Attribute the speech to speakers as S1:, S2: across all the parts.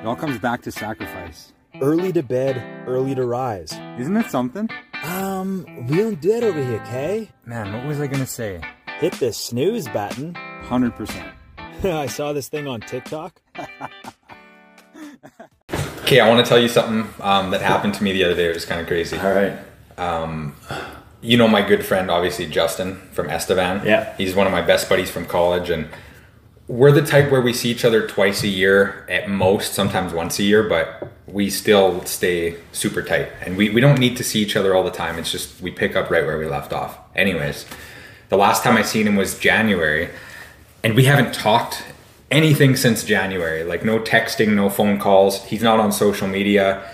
S1: It all comes back to sacrifice.
S2: Early to bed, early to rise.
S1: Isn't it something?
S2: Um, we don't do that over here, Kay.
S1: Man, what was I gonna say?
S2: Hit the snooze button.
S1: 100%.
S2: I saw this thing on TikTok.
S3: Okay, I want to tell you something um, that happened to me the other day. It was kind of crazy.
S2: All right.
S3: Um, You know my good friend, obviously Justin from Estevan.
S2: Yeah.
S3: He's one of my best buddies from college, and we're the type where we see each other twice a year at most, sometimes once a year, but we still stay super tight. And we, we don't need to see each other all the time. It's just we pick up right where we left off. Anyways, the last time I seen him was January, and we haven't talked anything since January. Like no texting, no phone calls. He's not on social media.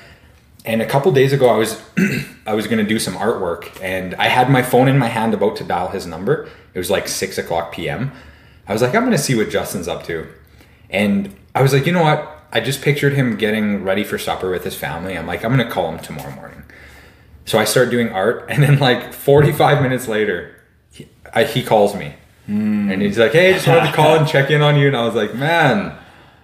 S3: And a couple days ago, I was I was gonna do some artwork, and I had my phone in my hand about to dial his number. It was like six o'clock p.m. I was like, I'm gonna see what Justin's up to, and I was like, you know what? I just pictured him getting ready for supper with his family. I'm like, I'm gonna call him tomorrow morning. So I start doing art, and then like 45 minutes later, he, I, he calls me, and he's like, Hey, I just wanted to call and check in on you. And I was like, Man,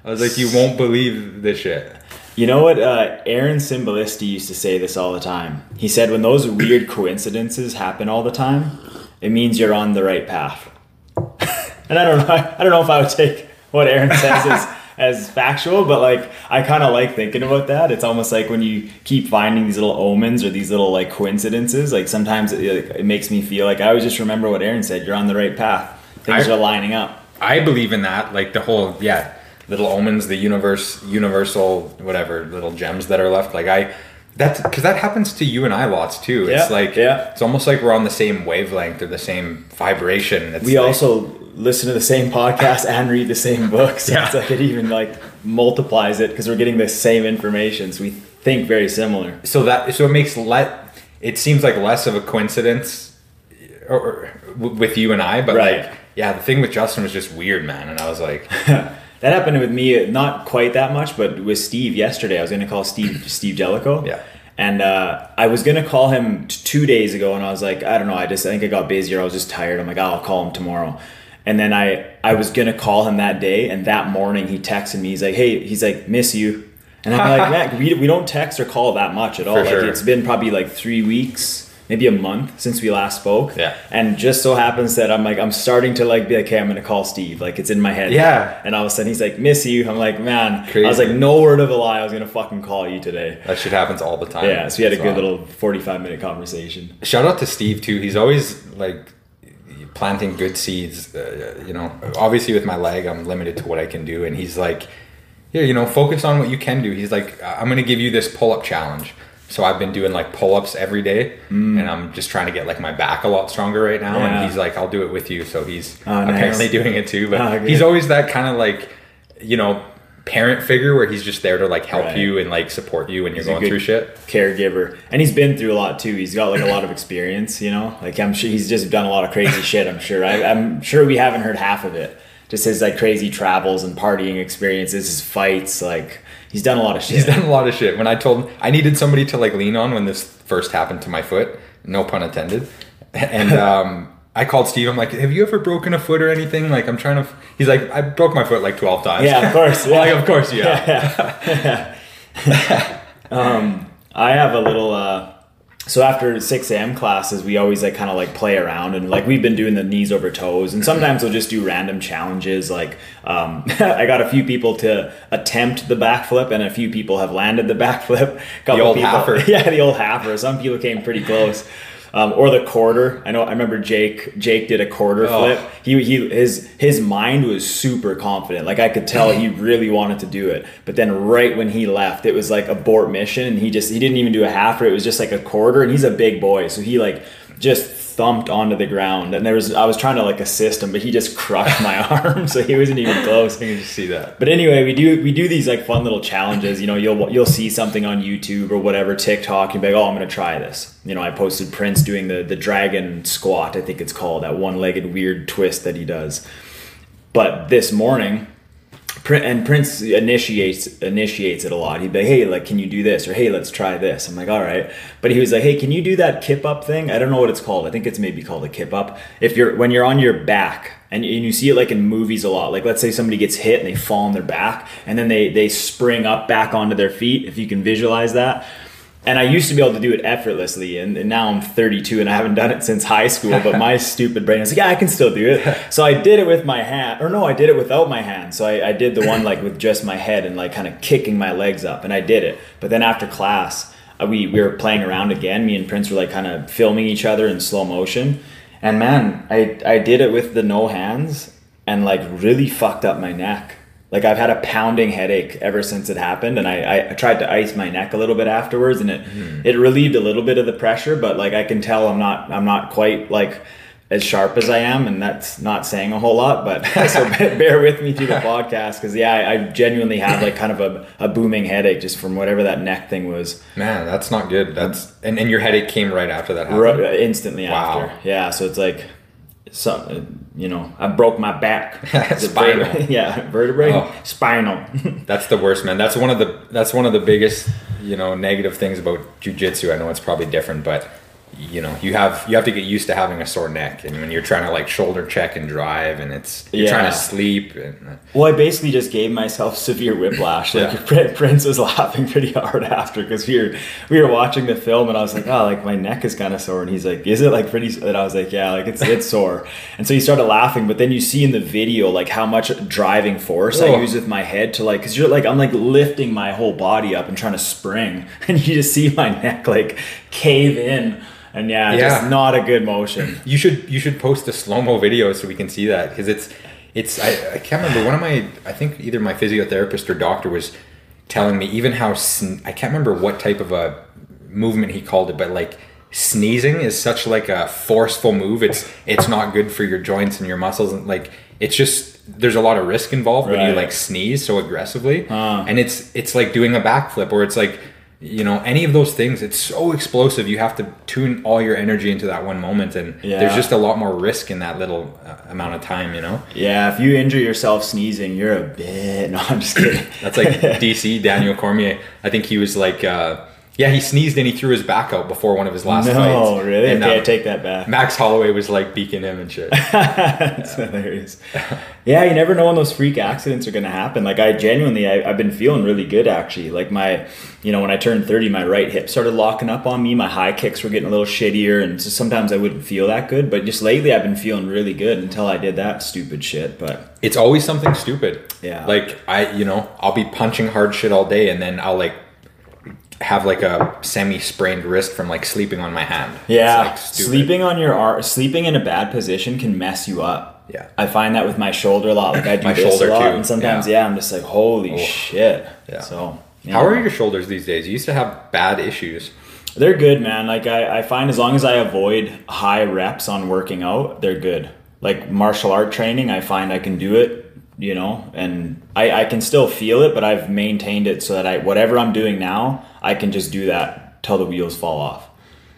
S3: I was like, you won't believe this shit.
S4: You know what? Uh, Aaron Symbolisti used to say this all the time. He said, when those weird coincidences happen all the time, it means you're on the right path. and I don't know. I don't know if I would take what Aaron says as, as factual, but like I kind of like thinking about that. It's almost like when you keep finding these little omens or these little like coincidences. Like sometimes it, it makes me feel like I always just remember what Aaron said. You're on the right path. Things
S3: I-
S4: are lining up.
S3: I believe in that, like the whole yeah, little omens, the universe, universal, whatever little gems that are left. Like I, that's because that happens to you and I lots too.
S4: Yeah,
S3: It's like
S4: yeah.
S3: it's almost like we're on the same wavelength or the same vibration. It's
S4: we
S3: like-
S4: also listen to the same podcast and read the same mm-hmm. books. So
S3: Yeah.
S4: It's like it even like multiplies it because we're getting the same information. So we think very similar.
S3: so that so it makes let it seems like less of a coincidence or, or with you and I, but
S4: Right.
S3: like yeah, the thing with Justin was just weird, man. And I was like,
S4: That happened with me, uh, not quite that much, but with Steve yesterday. I was going to call Steve Steve Jellicoe.
S3: Yeah.
S4: And uh, I was going to call him t- two days ago, and I was like, I don't know. I just I think I got busy, or I was just tired. I'm like, oh, I'll call him tomorrow. And then I I was going to call him that day, and that morning he texted me. He's like, Hey, he's like, miss you. And I'm like, man, we, we don't text or call that much at all.
S3: For
S4: like
S3: sure.
S4: it's been probably like three weeks, maybe a month since we last spoke.
S3: Yeah.
S4: And just so happens that I'm like, I'm starting to like be like, okay, I'm gonna call Steve. Like it's in my head.
S3: Yeah.
S4: And all of a sudden he's like, miss you. I'm like, man. I was like, no word of a lie. I was gonna fucking call you today.
S3: that shit happens all the time.
S4: Yeah. So we had a good little 45 minute conversation.
S3: Shout out to Steve too. He's always like planting good seeds. Uh, you know, obviously with my leg, I'm limited to what I can do, and he's like, "Yeah, you know, focus on what you can do." He's like, "I'm going to give you this pull-up challenge." So I've been doing like pull-ups every day, and I'm just trying to get like my back a lot stronger right now.
S4: Mm. Yeah.
S3: And he's like, "I'll do it with you." So he's
S4: Oh, nice.
S3: apparently doing it too. But
S4: Oh,
S3: he's always that kind of like, you know. Parent figure where he's just there to like help
S4: Right.
S3: you and like support you when you're
S4: He's
S3: going through shit.
S4: Caregiver. And he's been through a lot too. He's got like a lot of experience, you know? Like I'm sure he's just done a lot of crazy shit, I'm sure. I, I'm sure we haven't heard half of it. Just his like crazy travels and partying experiences, his fights, like he's done a lot of shit.
S3: He's done a lot of shit. When I told him I needed somebody to like lean on when this first happened to my foot, no pun intended, and um, I called Steve. I'm like, "Have you ever broken a foot or anything?" Like, I'm trying to. He's like, "I broke my foot like 12 times."
S4: Yeah, of course. Yeah.
S3: like, of course, yeah.
S4: I have a little uh so after 6 a.m. classes, we always like kind of like play around and like we've been doing the knees over toes and sometimes we'll just do random challenges. Like um, I got a few people to attempt the backflip and a few people have landed the backflip. Couple
S3: old
S4: people,
S3: halfer.
S4: Yeah, the old halfer. Some people came pretty close. Um, or the quarter. I know. I remember Jake. Jake did a quarter
S3: Oh.
S4: flip. He, he his his mind was super confident. Like I could tell he really wanted to do it. But then right when he left, it was like abort mission, and he just he didn't even do a halfer. It was just like a quarter, and he's a big boy, so he like just thumped onto the ground. And there was I was trying to like assist him, but he just crushed my arm, so he wasn't even close.
S3: I can just see that.
S4: But anyway, we do we do these like fun little challenges. You know, you'll you'll see something on YouTube or whatever TikTok, and be like, oh, I'm gonna try this. You know, I posted Prince doing the the dragon squat. I think it's called that one legged weird twist that he does. But this morning, and Prince initiates initiates it a lot. He'd be like, "Hey, like, can you do this?" or "Hey, let's try this." I'm like, "All right," but he was like, "Hey, can you do that kip up thing?" I don't know what it's called. I think it's maybe called a kip up. If you're when you're on your back and, and you see it like in movies a lot. Like, let's say somebody gets hit and they fall on their back, and then they they spring up back onto their feet. If you can visualize that. And I used to be able to do it effortlessly, and, and now I'm 32 and I haven't done it since high school. But my stupid brain is like, yeah, I can still do it. So I did it with my hand, or no, I did it without my hand. So I, I did the one like with just my head and like kind of kicking my legs up, and I did it. But then after class, uh, we we were playing around again. Me and Prince were like kind of filming each other in slow motion, and man, I I did it with the no hands, and like really fucked up my neck. Like I've had a pounding headache ever since it happened, and I, I, tried to ice my neck a little bit afterwards, and it hmm. it relieved a little bit of the pressure. But like I can tell, I'm not I'm not quite like as sharp as I am, and that's not saying a whole lot. But so bear bear with me through the podcast because yeah, I, I genuinely have like kind of a, a booming headache just from whatever that neck thing was
S3: Man, that's not good. That's and, and your headache came right after that happened.
S4: right, instantly
S3: Wow.
S4: after. Yeah, so it's like some uh, you know I broke my back.
S3: Spinal.
S4: yeah, vertebrae,
S3: Oh.
S4: spinal.
S3: That's the worst, man. That's one of the that's one of the biggest, you know, negative things about jujitsu. I know it's probably different, but you know, you have you have to get used to having a sore neck, and when you're trying to like shoulder check and drive, and it's you're trying to sleep. And, uh,
S4: Well, I basically just gave myself severe whiplash. Like
S3: Yeah.
S4: Prince was laughing pretty hard after because we were we were watching the film and I was like, oh, like my neck is kind of sore, and he's like, is it like pretty? s-" And I was like, yeah, like it's it's sore. And so he started laughing, but then you see in the video like how much driving force I
S3: Oh.
S4: use with my head to like, because you're like I'm like lifting my whole body up and trying to spring, and you just see my neck like cave in, and yeah,
S3: Yeah.
S4: just not a good motion.
S3: You should you should post a slow mo video so we can see that because it's it's I, I can't remember one of my I think either my physiotherapist or doctor was telling me even how sn- I can't remember what type of a movement he called it but like sneezing is such like a forceful move it's it's not good for your joints and your muscles and like it's just there's a lot of risk involved when you like sneeze so aggressively
S4: Ah.
S3: and it's it's like doing a backflip or it's like you know any of those things it's so explosive you have to tune all your energy into that one moment and
S4: Yeah.
S3: there's just a lot more risk in that little uh, amount of time you know
S4: Yeah, if you injure yourself sneezing, you're a bit. No, I'm just kidding.
S3: that's like dc daniel cormier i think he was like uh yeah he sneezed and he threw his back out before one of his last
S4: no,
S3: fights
S4: really?
S3: and,
S4: okay,
S3: uh,
S4: I take that back.
S3: max holloway was like beaking him and shit
S4: That's hilarious. Yeah, you never know when those freak accidents are going to happen. Like I genuinely, I, I've been feeling really good actually. Like my, you know, when I turned thirty, my right hip started locking up on me. My high kicks were getting a little shittier, and so sometimes I wouldn't feel that good. But just lately, I've been feeling really good until I did that stupid shit. But
S3: it's always something stupid.
S4: Yeah.
S3: Like I, you know, I'll be punching hard shit all day, and then I'll like have like a semi-sprained wrist from like sleeping on my hand.
S4: Yeah,
S3: like,
S4: sleeping on your arm, sleeping in a bad position can mess you up.
S3: Yeah.
S4: I find that with my shoulder a lot. Like I do
S3: My
S4: this
S3: shoulder
S4: a lot,
S3: too,
S4: and sometimes
S3: yeah.
S4: yeah. I'm just like, holy oh. shit.
S3: Yeah.
S4: So yeah.
S3: How are your shoulders these days? You used to have bad issues.
S4: They're good, man. Like I, I find as long as I avoid high reps on working out, they're good. Like martial art training, I find I can do it, you know, and I, I can still feel it, but I've maintained it so that I whatever I'm doing now, I can just do that till the wheels fall off.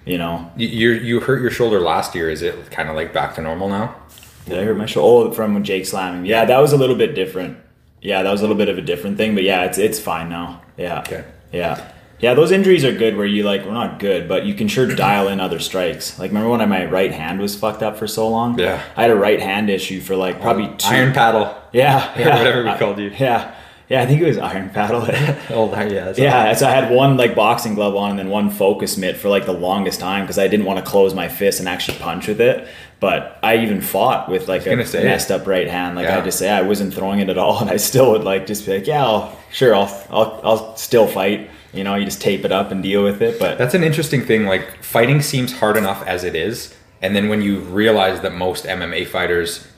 S4: You know.
S3: You you you hurt your shoulder last year. Is it kind of like back to normal now?
S4: Did I hurt my shoulder? Oh, from Jake slamming. Yeah, that was a little bit different. Yeah, that was a little bit of a different thing, but yeah, it's it's fine now. Yeah.
S3: Okay.
S4: Yeah. Yeah, those injuries are good where you like, we're well, not good, but you can sure dial in other strikes. Like, remember when my right hand was fucked up for so long?
S3: Yeah.
S4: I had a right hand issue for like probably oh, two.
S3: Iron paddle.
S4: Yeah.
S3: Or
S4: yeah.
S3: whatever we
S4: I-
S3: called you.
S4: Yeah. Yeah, I think it was iron paddle.
S3: Oh, yeah. that's
S4: Yeah, so I had one like boxing glove on and then one focus mitt for like the longest time because I didn't want to close my fist and actually punch with it. But I even fought with like a
S3: say.
S4: messed up right hand. Like
S3: Yeah.
S4: I just say I wasn't throwing it at all, and I still would like just be like, yeah, I'll, sure, I'll, I'll, I'll still fight. You know, you just tape it up and deal with it. But
S3: That's an interesting thing. Like fighting seems hard enough as it is, and then when you realize that most MMA fighters,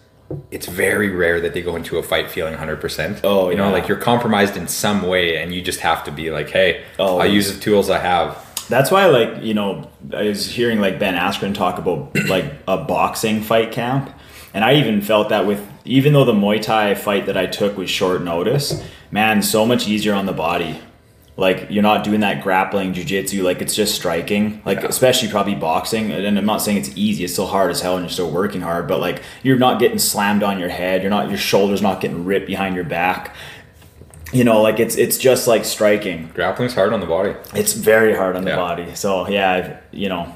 S3: it's very rare that they go into a fight feeling 100%.
S4: Oh,
S3: you know,
S4: yeah.
S3: like you're compromised in some way, and you just have to be like, hey,
S4: Oh,
S3: I'll use the tools I have.
S4: That's why, like, you know, I was hearing like Ben Askren talk about like a boxing fight camp. And I even felt that with, even though the Muay Thai fight that I took was short notice, man, so much easier on the body. Like, you're not doing that grappling jujitsu, like, it's just striking. Like,
S3: Yeah.
S4: especially probably boxing. And I'm not saying it's easy, it's still hard as hell and you're still working hard, but like, you're not getting slammed on your head, you're not, your shoulders not getting ripped behind your back. You know, like it's it's just like striking.
S3: Grappling's hard on the body.
S4: It's very hard on the
S3: Yeah.
S4: body. So yeah, I've, you know,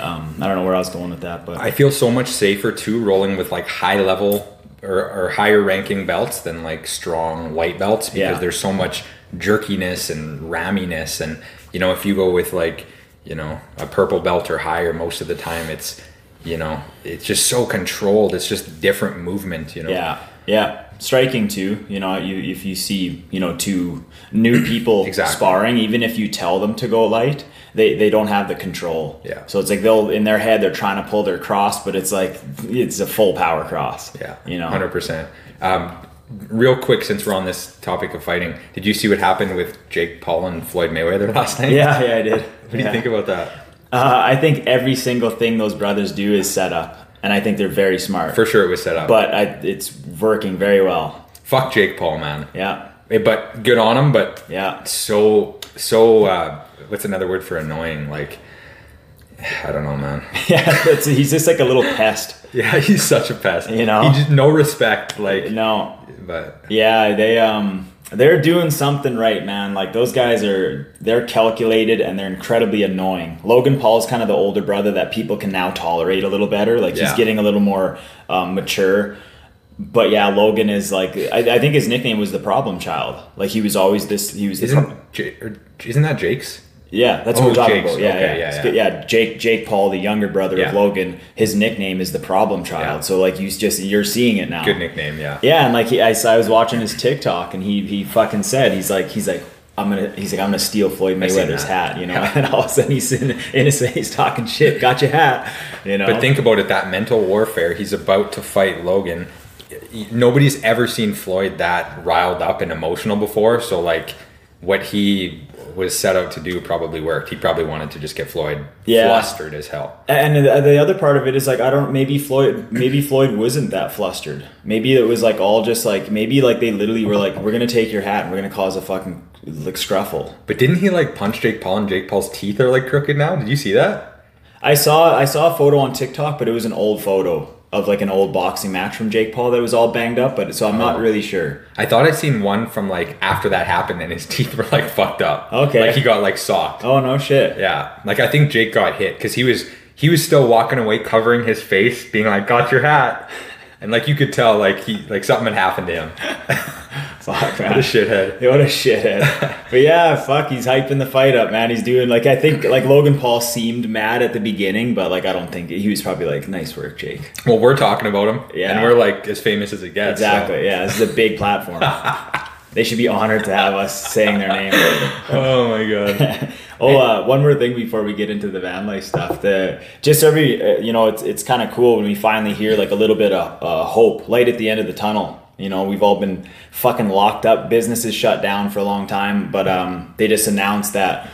S4: um, I don't know where I was going with that, but
S3: I feel so much safer too rolling with like high level or, or higher ranking belts than like strong white belts because
S4: Yeah.
S3: there's so much jerkiness and ramminess and you know if you go with like you know a purple belt or higher most of the time it's you know it's just so controlled it's just different movement you know
S4: Yeah, yeah, striking too. You know, you if you see you know two new people
S3: Exactly.
S4: sparring, even if you tell them to go light, they they don't have the control.
S3: Yeah.
S4: So it's like they'll in their head they're trying to pull their cross, but it's like it's a full power cross.
S3: yeah
S4: You know.
S3: 100% um, real quick since we're on this topic of fighting did you see what happened with jake paul and floyd mayweather last night
S4: Yeah, yeah, I did.
S3: what do you think about that
S4: Uh, I think every single thing those brothers do is set up, and I think they're very smart.
S3: for sure it was set up
S4: but I, it's working very well.
S3: fuck jake paul man
S4: Yeah,
S3: Eh, but good on him but
S4: yeah,
S3: so so uh what's another word for annoying like i don't know man
S4: yeah. He's just like a little pest.
S3: yeah he's such a pest
S4: You know?
S3: he just no respect like
S4: No,
S3: but
S4: Yeah, they um they're doing something right, man. Like those guys are they're calculated and they're incredibly annoying. Logan Paul is kind of the older brother that people can now tolerate a little better. Like he's getting a little more um, mature. But yeah, Logan is like I, I think his nickname was the problem child. Like he was always this. He was the pro-
S3: isn't J- isn't that jake's
S4: yeah, that's
S3: Oh,
S4: what we're talking
S3: Jake's.
S4: about. Yeah,
S3: Okay,
S4: yeah,
S3: yeah, yeah.
S4: yeah. Jake, Jake Paul, the younger brother
S3: Yeah.
S4: of Logan, his nickname is the problem child. So like you just you're seeing it now.
S3: good nickname yeah
S4: Yeah, and like he, I, I was watching his TikTok, and he he fucking said he's like he's like I'm gonna he's like I'm gonna steal Floyd Mayweather's hat, you know,
S3: Yeah.
S4: and all of a sudden he's in in his face talking shit, got your hat, you know.
S3: But think about it that mental warfare. He's about to fight Logan. Nobody's ever seen Floyd that riled up and emotional before. So, like, what he was set out to do probably worked. He probably wanted to just get Floyd
S4: Yeah.
S3: flustered as hell.
S4: and the the other part of it is like I don't maybe Floyd maybe Floyd wasn't that flustered. Maybe it was like all just like maybe like they literally were like we're gonna take your hat and we're gonna cause a fucking like scruffle.
S3: But didn't he like punch Jake Paul and Jake Paul's teeth are like crooked now? Did you see that?
S4: I saw I saw a photo on TikTok, but it was an old photo of like an old boxing match from Jake Paul that was all banged up. But so I'm not oh. really sure.
S3: I thought I'd seen one from like after that happened and his teeth were like fucked up.
S4: Okay.
S3: Like he got like socked.
S4: Oh no shit.
S3: Yeah, like I think Jake got hit because he was he was still walking away covering his face, being like, "Got your hat," and like you could tell like he like something had happened to him.
S4: Fuck
S3: What a shithead.
S4: What a shithead. but yeah, fuck, he's hyping the fight up, man. He's doing like I think like Logan Paul seemed mad at the beginning, but like I don't think he was probably like, nice work, Jake.
S3: Well, we're talking about him,
S4: Yeah.
S3: and we're like as famous as it gets. so-
S4: Exactly. Yeah, this is a big platform. they should be honored to have us saying their name.
S3: Oh my god.
S4: oh, uh, one more thing before we get into the van life stuff. The just every uh, you know, it's it's kind of cool when we finally hear like a little bit of uh, hope, light at the end of the tunnel. You know, we've all been fucking locked up, businesses shut down for a long time, but um, they just announced that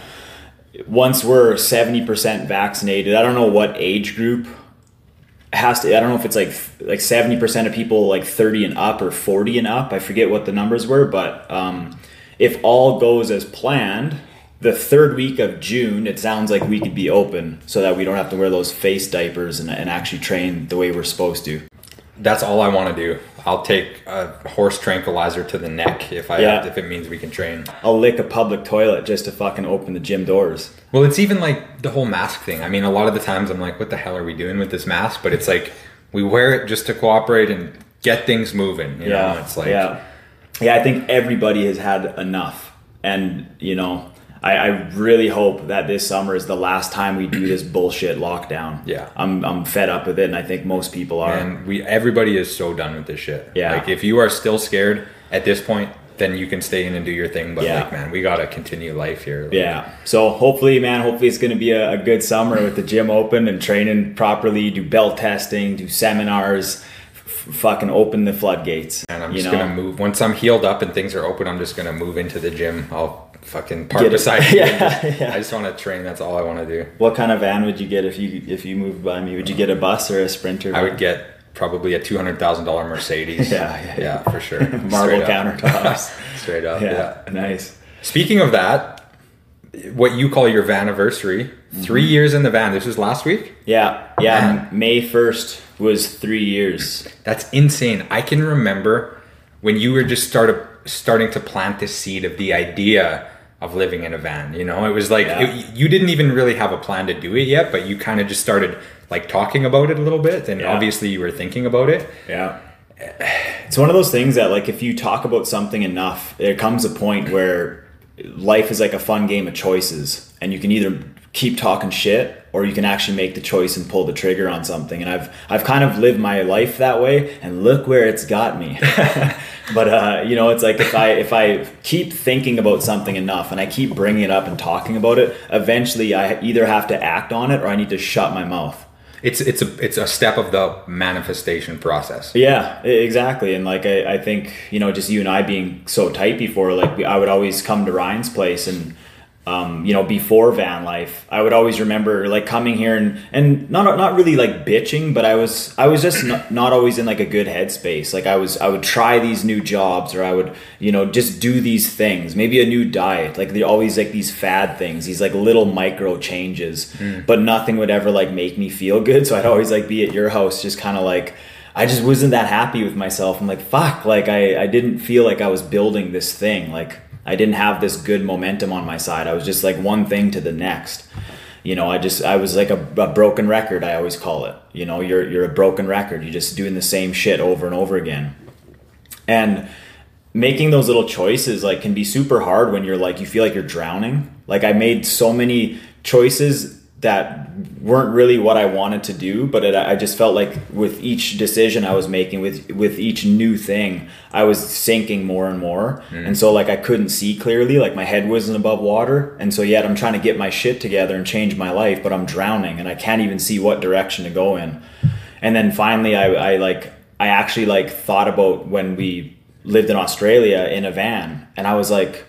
S4: once we're seventy percent vaccinated, I don't know what age group has to. I don't know if it's like like seventy percent of people like thirty and up or forty and up. I forget what the numbers were, but um, if all goes as planned, the third week of June, it sounds like we could be open so that we don't have to wear those face diapers and, and actually train the way we're supposed to.
S3: That's all I want to do. I'll take a horse tranquilizer to the neck if I
S4: Yeah.
S3: if it means we can train.
S4: I'll lick a public toilet just to fucking open the gym doors.
S3: Well, it's even like the whole mask thing. I mean, a lot of the times I'm like, what the hell are we doing with this mask? But it's like we wear it just to cooperate and get things moving. You know, it's like
S4: yeah, yeah. I think everybody has had enough, and you know, I, I really hope that this summer is the last time we do this bullshit lockdown.
S3: Yeah.
S4: I'm I'm fed up with it, and I think most people are.
S3: And we everybody is so done with this shit.
S4: Yeah.
S3: Like if you are still scared at this point, then you can stay in and do your thing. But
S4: Yeah.
S3: like man, we gotta continue life here. Like,
S4: yeah. So hopefully, man, hopefully it's going to be a, a good summer with the gym open and training properly, do belt testing, do seminars, f- fucking open the floodgates.
S3: And I'm just
S4: know?
S3: gonna move once I'm healed up and things are open. I'm just gonna move into the gym. I'll fucking park
S4: Get
S3: beside you.
S4: Yeah, yeah.
S3: I just want to train. That's all I want to do.
S4: What kind of van would you get if you if you moved by me? Would you get a bus or a sprinter?
S3: I would get probably a two hundred thousand dollar Mercedes.
S4: Yeah, yeah,
S3: yeah, for sure.
S4: Marble
S3: Straight
S4: countertops.
S3: Straight up.
S4: yeah,
S3: Yeah.
S4: nice.
S3: Speaking of that, what you call your van anniversary,
S4: Mm-hmm.
S3: three years in the van. This was last week.
S4: Yeah, yeah. May first was three years.
S3: That's insane. I can remember when you were just started starting to plant the seed of the idea of living in a van. You know, it was like
S4: Yeah.
S3: it- you didn't even really have a plan to do it yet, but you kind of just started like talking about it a little bit, and
S4: Yeah.
S3: obviously you were thinking about it.
S4: Yeah. It's one of those things that like if you talk about something enough, there comes a point where life is like a fun game of choices and you can either keep talking shit or you can actually make the choice and pull the trigger on something. And I've I've kind of lived my life that way and look where it's got me. but uh, you know, it's like if I if I keep thinking about something enough and I keep bringing it up and talking about it, eventually I either have to act on it or I need to shut my mouth.
S3: It's it's a it's a step of the manifestation process.
S4: Yeah, exactly. And like I, I think you know, just you and I being so tight before, like I would always come to Ryan's place and. Um, you know, before van life, I would always remember like coming here and and not not really like bitching, but I was I was just not, not always in like a good headspace. Like I was I would try these new jobs or I would you know just do these things, maybe a new diet. Like they always like these fad things, these like little micro changes, but nothing would ever like make me feel good. So I'd always like be at your house, just kind of like I just wasn't that happy with myself. I'm like, fuck, like I, I didn't feel like I was building this thing. Like I didn't have this good momentum on my side. I was just like one thing to the next. You know, I just I was like a, a broken record, I always call it. You know, you're you're a broken record. You're just doing the same shit over and over again. And making those little choices like can be super hard when you're like you feel like you're drowning. Like I made so many choices that weren't really what I wanted to do, but it, I just felt like with each decision I was making, with with each new thing, I was sinking more and more, mm-hmm. and so like I couldn't see clearly, like my head wasn't above water, and so yet I'm trying to get my shit together and change my life, but I'm drowning and I can't even see what direction to go in, and then finally I, I like I actually like thought about when we lived in Australia in a van, and I was like,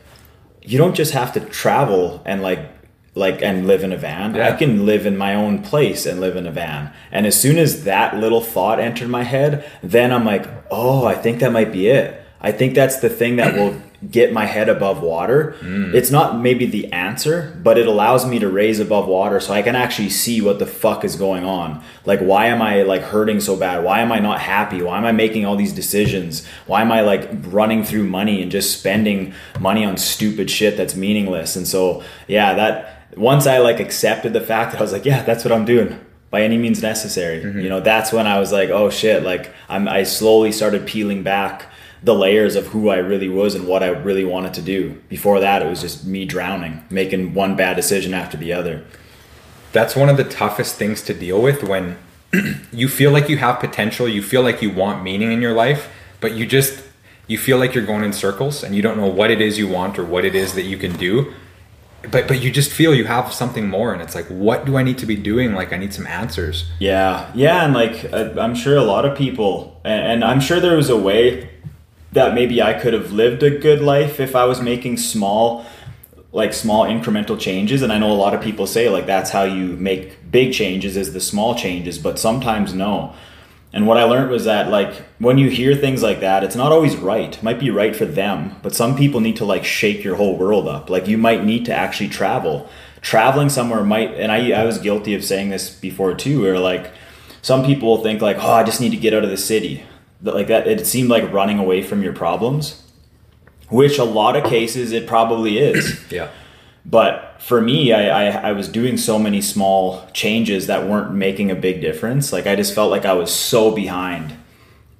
S4: you don't just have to travel and like like and live in a van.
S3: Yeah.
S4: I can live in my own place and live in a van. And as soon as that little thought entered my head, then I'm like, oh, I think that might be it. I think that's the thing that will get my head above water. Mm. It's not maybe the answer, but it allows me to raise above water so I can actually see what the fuck is going on. Like why am I like hurting so bad? Why am I not happy? Why am I making all these decisions? Why am I like running through money and just spending money on stupid shit that's meaningless? And so, yeah, that once I like accepted the fact that I was like, yeah, that's what I'm doing by any means necessary. Mm-hmm. You know, that's when I was like, oh shit, like I'm I slowly started peeling back the layers of who I really was and what I really wanted to do. Before that, it was just me drowning, making one bad decision after the other.
S3: That's one of the toughest things to deal with when you feel like you have potential, you feel like you want meaning in your life, but you just you feel like you're going in circles and you don't know what it is you want or what it is that you can do. But but you just feel you have something more and it's like what do I need to be doing? Like I need some answers.
S4: Yeah, yeah, and like I'm sure a lot of people, and I'm sure there was a way that maybe I could have lived a good life if I was making small, like small incremental changes. And I know a lot of people say like that's how you make big changes is the small changes, but sometimes no. And what I learned was that like when you hear things like that, it's not always right. It might be right for them, but some people need to like shake your whole world up. Like you might need to actually travel. Traveling somewhere might and I I was guilty of saying this before too, where like some people think like, oh, I just need to get out of the city. That like that it seemed like running away from your problems. Which a lot of cases it probably is.
S3: Yeah.
S4: But for me, I, I, I was doing so many small changes that weren't making a big difference. Like I just felt like I was so behind.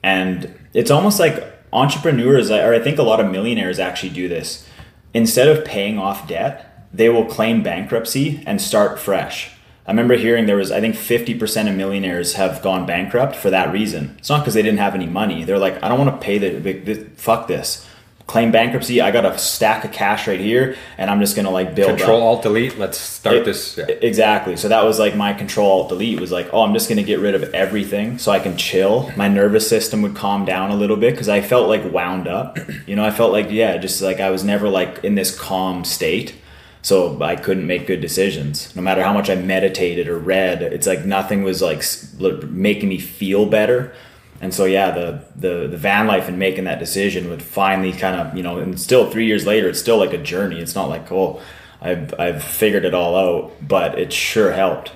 S4: And it's almost like entrepreneurs, or I think a lot of millionaires actually do this. Instead of paying off debt, they will claim bankruptcy and start fresh. I remember hearing there was, I think 50% of millionaires have gone bankrupt for that reason. It's not because they didn't have any money. They're like, I don't want to pay the, fuck this. Claim bankruptcy. I got a stack of cash right here, and I'm just gonna like build
S3: Control
S4: up.
S3: Alt Delete. Let's start
S4: It-
S3: this. Yeah.
S4: Exactly. So that was like my control alt delete was like, oh, I'm just gonna get rid of everything so I can chill. My nervous system would calm down a little bit because I felt like wound up. You know, I felt like yeah, just like I was never like in this calm state. So I couldn't make good decisions. No matter how much I meditated or read, it's like nothing was like making me feel better. And so yeah, the the the van life and making that decision would finally kind of you know, and still three years later, it's still like a journey. It's not like oh, I've I've figured it all out, but it sure helped.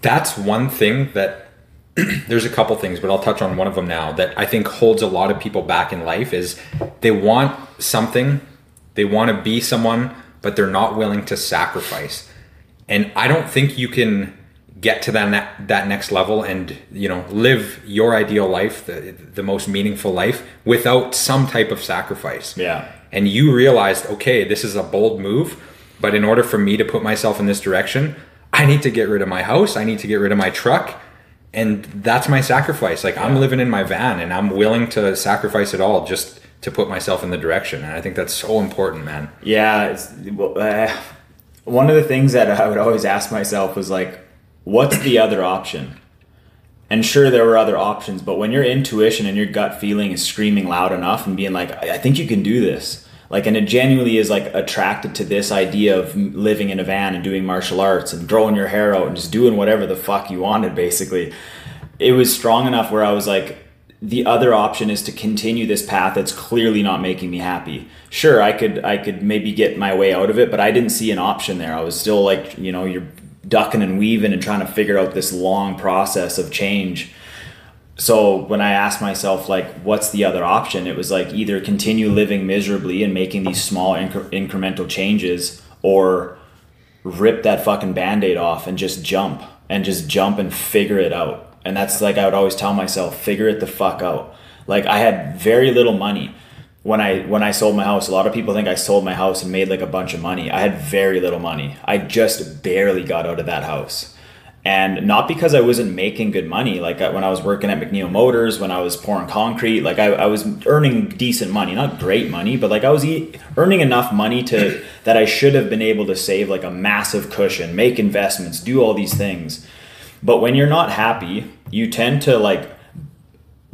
S3: that's one thing that there's a couple things, but I'll touch on one of them now that I think holds a lot of people back in life is they want something, they want to be someone, but they're not willing to sacrifice. And I don't think you can get to that ne- that next level and you know live your ideal life, the the most meaningful life, without some type of sacrifice
S4: Yeah.
S3: and you realized, okay, this is a bold move, but in order for me to put myself in this direction, I need to get rid of my house, I need to get rid of my truck, and that's my sacrifice. Like I'm living in my van and I'm willing to sacrifice it all just to put myself in the direction. And I think that's so important, man.
S4: Yeah, it's, well, uh, one of the things that I would always ask myself was like, what's the other option? And sure, there were other options, but when your intuition and your gut feeling is screaming loud enough and being like, I think you can do this, like, and it genuinely is like attracted to this idea of living in a van and doing martial arts and growing your hair out and just doing whatever the fuck you wanted, basically. It was strong enough where I was like, the other option is to continue this path that's clearly not making me happy. Sure, I could I could maybe get my way out of it, but I didn't see an option there. I was still like, you know, you're ducking and weaving and trying to figure out this long process of change. So when I asked myself like what's the other option, it was like either continue living miserably and making these small incre- incremental changes or rip that fucking band-aid off and just jump and just jump and figure it out. And that's like i would always tell myself figure it the fuck out. Like i had very little money when i when i sold my house a lot of people think i sold my house and made like a bunch of money i had very little money i just barely got out of that house and not because I wasn't making good money. Like when I was working at McNeil Motors, when I was pouring concrete, like I, I was earning decent money, not great money, but like I was e- earning enough money to that I should have been able to save like a massive cushion, make investments, do all these things. But when you're not happy, you tend to like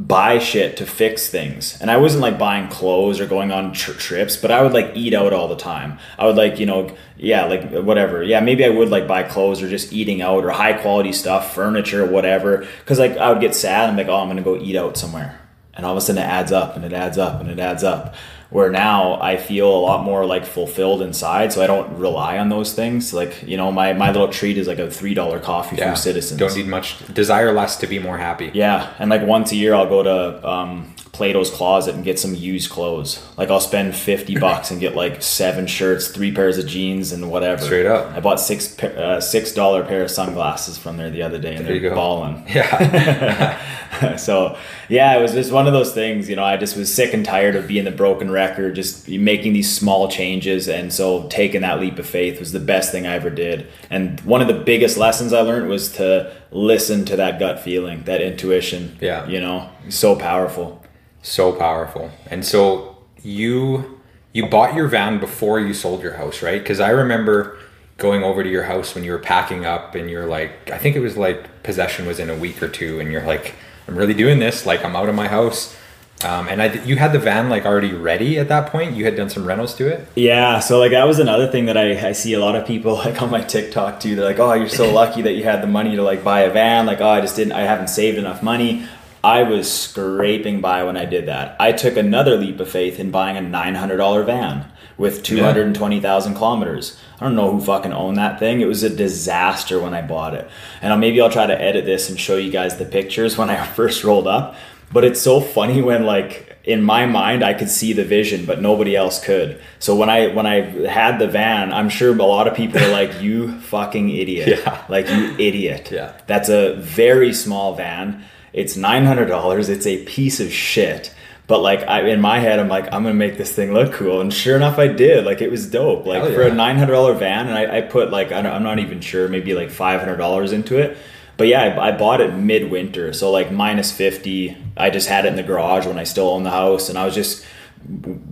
S4: buy shit to fix things. And I wasn't like buying clothes or going on tr- trips, but I would like eat out all the time. I would like, you know, yeah, like whatever. Yeah, maybe I would like buy clothes or just eating out or high quality stuff, furniture, whatever. Cause like I would get sad. I'm like, oh, I'm to go eat out somewhere. And all of a sudden it adds up and it adds up and it adds up. Where now I feel a lot more like fulfilled inside. So I don't rely on those things. Like, you know, my, my little treat is like a $3 coffee from Citizens.
S3: Don't need much. Desire less to be more happy.
S4: Yeah, and like once a year, I'll go to um, Plato's Closet and get some used clothes. Like I'll spend fifty bucks and get like seven shirts, three pairs of jeans, and whatever.
S3: Straight up.
S4: I bought six uh, six dollar pair of sunglasses from there the other day, and
S3: There
S4: they're balling.
S3: Yeah.
S4: so yeah, it was just one of those things. You know, I just was sick and tired of being the broken record, just making these small changes, and so taking that leap of faith was the best thing I ever did. And one of the biggest lessons I learned was to listen to that gut feeling, that intuition.
S3: Yeah.
S4: you know, so powerful.
S3: So powerful. And so you you bought your van before you sold your house, right? Because I remember going over to your house when you were packing up, and you're like, I think it was like possession was in a week or two, and you're like, I'm really doing this. Like I'm out of my house. Um, and I, you had the van like already ready at that point. You had done some rentals to it.
S4: Yeah, so like that was another thing that I, I see a lot of people like on my TikTok too. They're like, "Oh, you're so lucky that you had the money to like buy a van." Like, "Oh, I just didn't. I haven't saved enough money." I was scraping by when I did that. I took another leap of faith in buying a nine hundred dollar van with two hundred and twenty thousand kilometers. I don't know who fucking owned that thing. It was a disaster when I bought it. And I'll, maybe I'll try to edit this and show you guys the pictures when I first rolled up. But it's so funny when like in my mind I could see the vision, but nobody else could. So when I when I had the van, I'm sure a lot of people are like, "You fucking idiot!"
S3: Yeah.
S4: Like you idiot.
S3: Yeah.
S4: That's a very small van. It's nine hundred dollars. It's a piece of shit. But like I, in my head, I'm like, I'm gonna make this thing look cool, and sure enough, I did. Like it was dope. Like
S3: Hell
S4: for a nine hundred dollar van, and I, I put like I don't, I'm not even sure, maybe like five hundred dollars into it. But yeah, I, I bought it midwinter, so like minus fifty. I just had it in the garage when I still owned the house, and I was just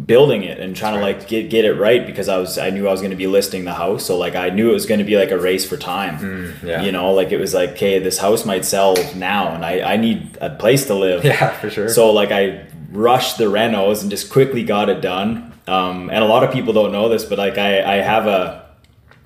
S4: building it and trying to like get get it right because I was I knew I was going to be listing the house, so like I knew it was going to be like a race for time.
S3: Mm, yeah.
S4: You know, like it was like, okay, this house might sell now, and I I need a place to live.
S3: Yeah, for sure.
S4: So like I rushed the renos and just quickly got it done. Um, and a lot of people don't know this, but like I, I have a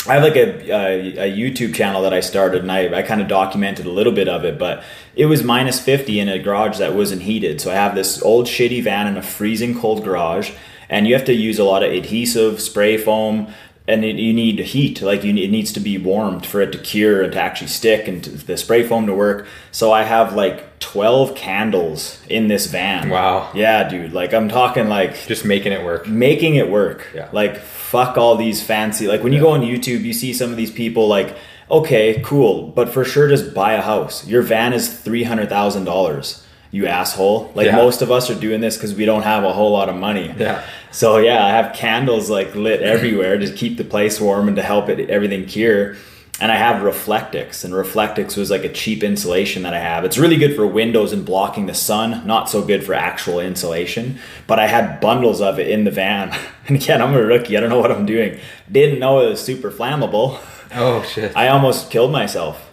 S4: I have like a, a, a YouTube channel that I started and I, I kind of documented a little bit of it, but it was minus 50 in a garage that wasn't heated. So I have this old shitty van in a freezing cold garage and you have to use a lot of adhesive, spray foam, and it, you need heat. Like you, it needs to be warmed for it to cure and to actually stick and to, the spray foam to work. So I have like twelve candles in this van.
S3: Wow.
S4: Yeah, dude. Like I'm talking like
S3: Just making it work.
S4: making it work.
S3: Yeah.
S4: Like fuck all these fancy. Like when you go on YouTube, you see some of these people like, okay, cool, but for sure, just buy a house. Your van is three hundred thousand dollars. You asshole. Like
S3: Yeah.
S4: most of us are doing this because we don't have a whole lot of money.
S3: Yeah.
S4: So yeah, I have candles like lit everywhere to keep the place warm and to help it everything cure. And I have Reflectix, and Reflectix was like a cheap insulation that I have. It's really good for windows and blocking the sun, not so good for actual insulation. But I had bundles of it in the van. And again, I'm a rookie. I don't know what I'm doing. Didn't know it was super flammable.
S3: Oh shit.
S4: I almost killed myself.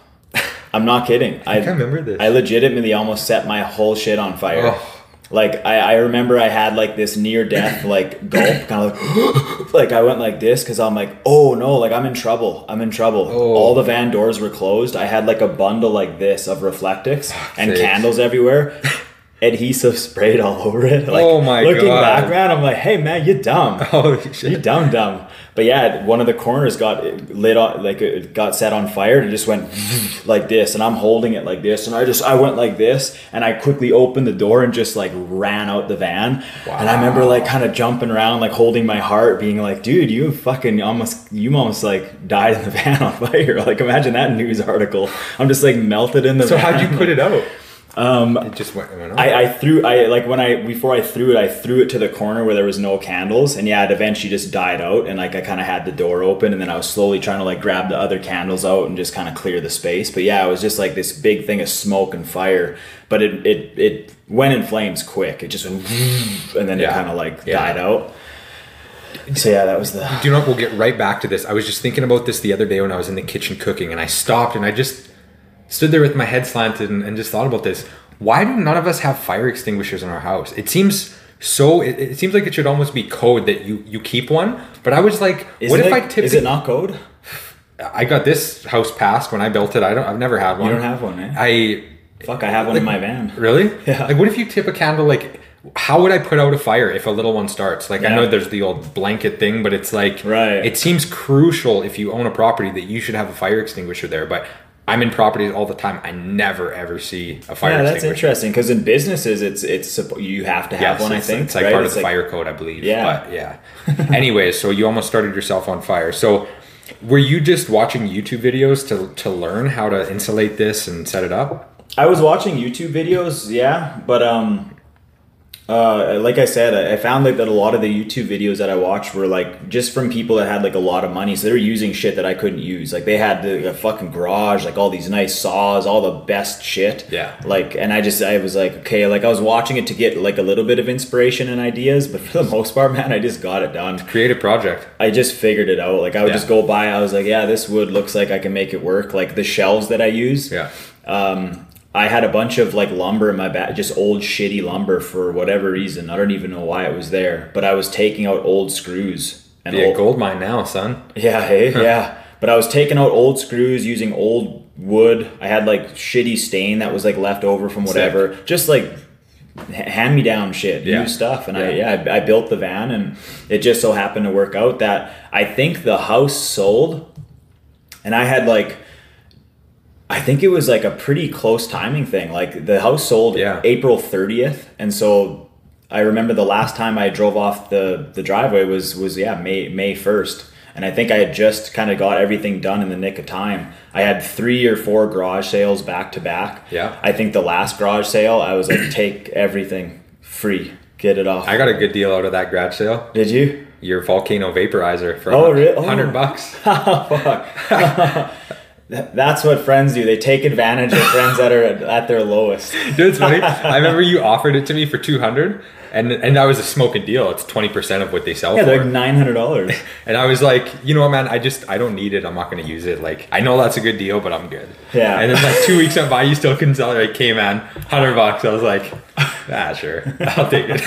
S4: I'm not kidding. I,
S3: I remember this.
S4: I legitimately almost set my whole shit on fire.
S3: Oh.
S4: Like I, I remember I had like this near death like gulp kind of like like I went like this because I'm like oh no like I'm in trouble I'm in trouble
S3: Oh.
S4: all the van doors were closed I had like a bundle like this of Reflectix and candles everywhere adhesive sprayed all over it like
S3: Oh my
S4: looking
S3: God.
S4: back man I'm like hey man you dumb you oh,
S3: shit.
S4: dumb dumb. But yeah, one of the corners got lit on, like it got set on fire, and it just went like this. And I'm holding it like this, and I just I went like this, and I quickly opened the door and just like ran out the van. Wow. And I remember like kind of jumping around, like holding my heart, being like, "Dude, you fucking almost you almost like died in the van on fire." Like imagine that news article. I'm just like melted in the
S3: So
S4: van.
S3: how'd you put it out? Um, it just went. went.
S4: I, I threw I like when I before I threw it I threw it to the corner where there was no candles and yeah it eventually just died out and like I kind of had the door open and then I was slowly trying to like grab the other candles out and just kind of clear the space but yeah it was just like this big thing of smoke and fire but it it, it went in flames quick it just went and then it kind of like
S3: Yeah.
S4: died out so yeah that was the
S3: Do you know what? We'll get right back to this. I was just thinking about this the other day when I was in the kitchen cooking, and I stopped and I just stood there with my head slanted and, and just thought about this. Why do none of us have fire extinguishers in our house? It seems so. It, it seems like it should almost be code that you you keep one. But I was like,
S4: is
S3: what
S4: it,
S3: if I tip?
S4: is it not code
S3: I got this house passed when I built it. I don't. I've never had one.
S4: you don't have one eh
S3: I
S4: fuck I have one in my van
S3: Really?
S4: Yeah.
S3: Like, what if you tip a candle? Like, how would I put out a fire if a little one starts? Like, I know there's the old blanket thing, but it's like,
S4: Right.
S3: It seems crucial if you own a property that you should have a fire extinguisher there. But I'm in properties all the time. I never ever see a fire
S4: yeah that's interesting because in businesses it's it's you have to have
S3: Yes,
S4: one I think
S3: it's like
S4: right?
S3: part
S4: It's
S3: of the
S4: like-
S3: fire code, I believe.
S4: Yeah.
S3: But yeah. Anyways, so you almost started yourself on fire. So were you just watching YouTube videos to to learn how to insulate this and set it up?
S4: I was watching YouTube videos, yeah, but um, uh, like I said, I I found like that a lot of the YouTube videos that I watched were like just from people that had like a lot of money, so they were using shit that I couldn't use. Like they had the a fucking garage, like all these nice saws, all the best shit.
S3: Yeah.
S4: Like, and I just I was like, okay, like I was watching it to get like a little bit of inspiration and ideas, but for the most part, man, I just got it done.
S3: Creative project.
S4: I just figured it out. Like I would
S3: Yeah.
S4: just go by. I was like, yeah, this wood looks like I can make it work. Like the shelves that I use.
S3: Yeah.
S4: Um, I had a bunch of like lumber in my back, just old shitty lumber for whatever reason. I don't even know why it was there, but I was taking out old screws and
S3: Be a
S4: old,
S3: gold mine now, son.
S4: yeah, hey, yeah. But I was taking out old screws using old wood. I had like shitty stain that was like left over from whatever, just like hand me down shit,
S3: Yeah.
S4: new stuff. And I
S3: Yeah.
S4: yeah, I, I built the van, and it just so happened to work out that I think the house sold, and I had like. I think it was like a pretty close timing thing. Like the house sold
S3: Yeah.
S4: April 30th, and so I remember the last time I drove off the the driveway was was yeah May May 1st, and I think I had just kind of got everything done in the nick of time. I had three or four garage sales back to back.
S3: Yeah.
S4: I think the last garage sale I was like take everything free, get it off.
S3: I got a good deal out of that garage sale.
S4: Did you?
S3: Your volcano vaporizer for
S4: Oh, really? Oh.
S3: hundred bucks.
S4: Oh, fuck. That- That's what friends do. They take advantage of friends that are at, their lowest.
S3: Dude, it's funny. I remember you offered it to me for two hundred, and and that was a smoking deal. It's twenty percent of what they sell
S4: Yeah,
S3: for.
S4: like nine hundred dollars.
S3: and I was like, you know what, man? I just I don't need it. I'm not going to use it. Like I know that's a good deal, but I'm good.
S4: Yeah.
S3: And then like two weeks went by, you still couldn't sell it. Like, okay, man, hundred bucks. I was like, ah, sure, I'll take it.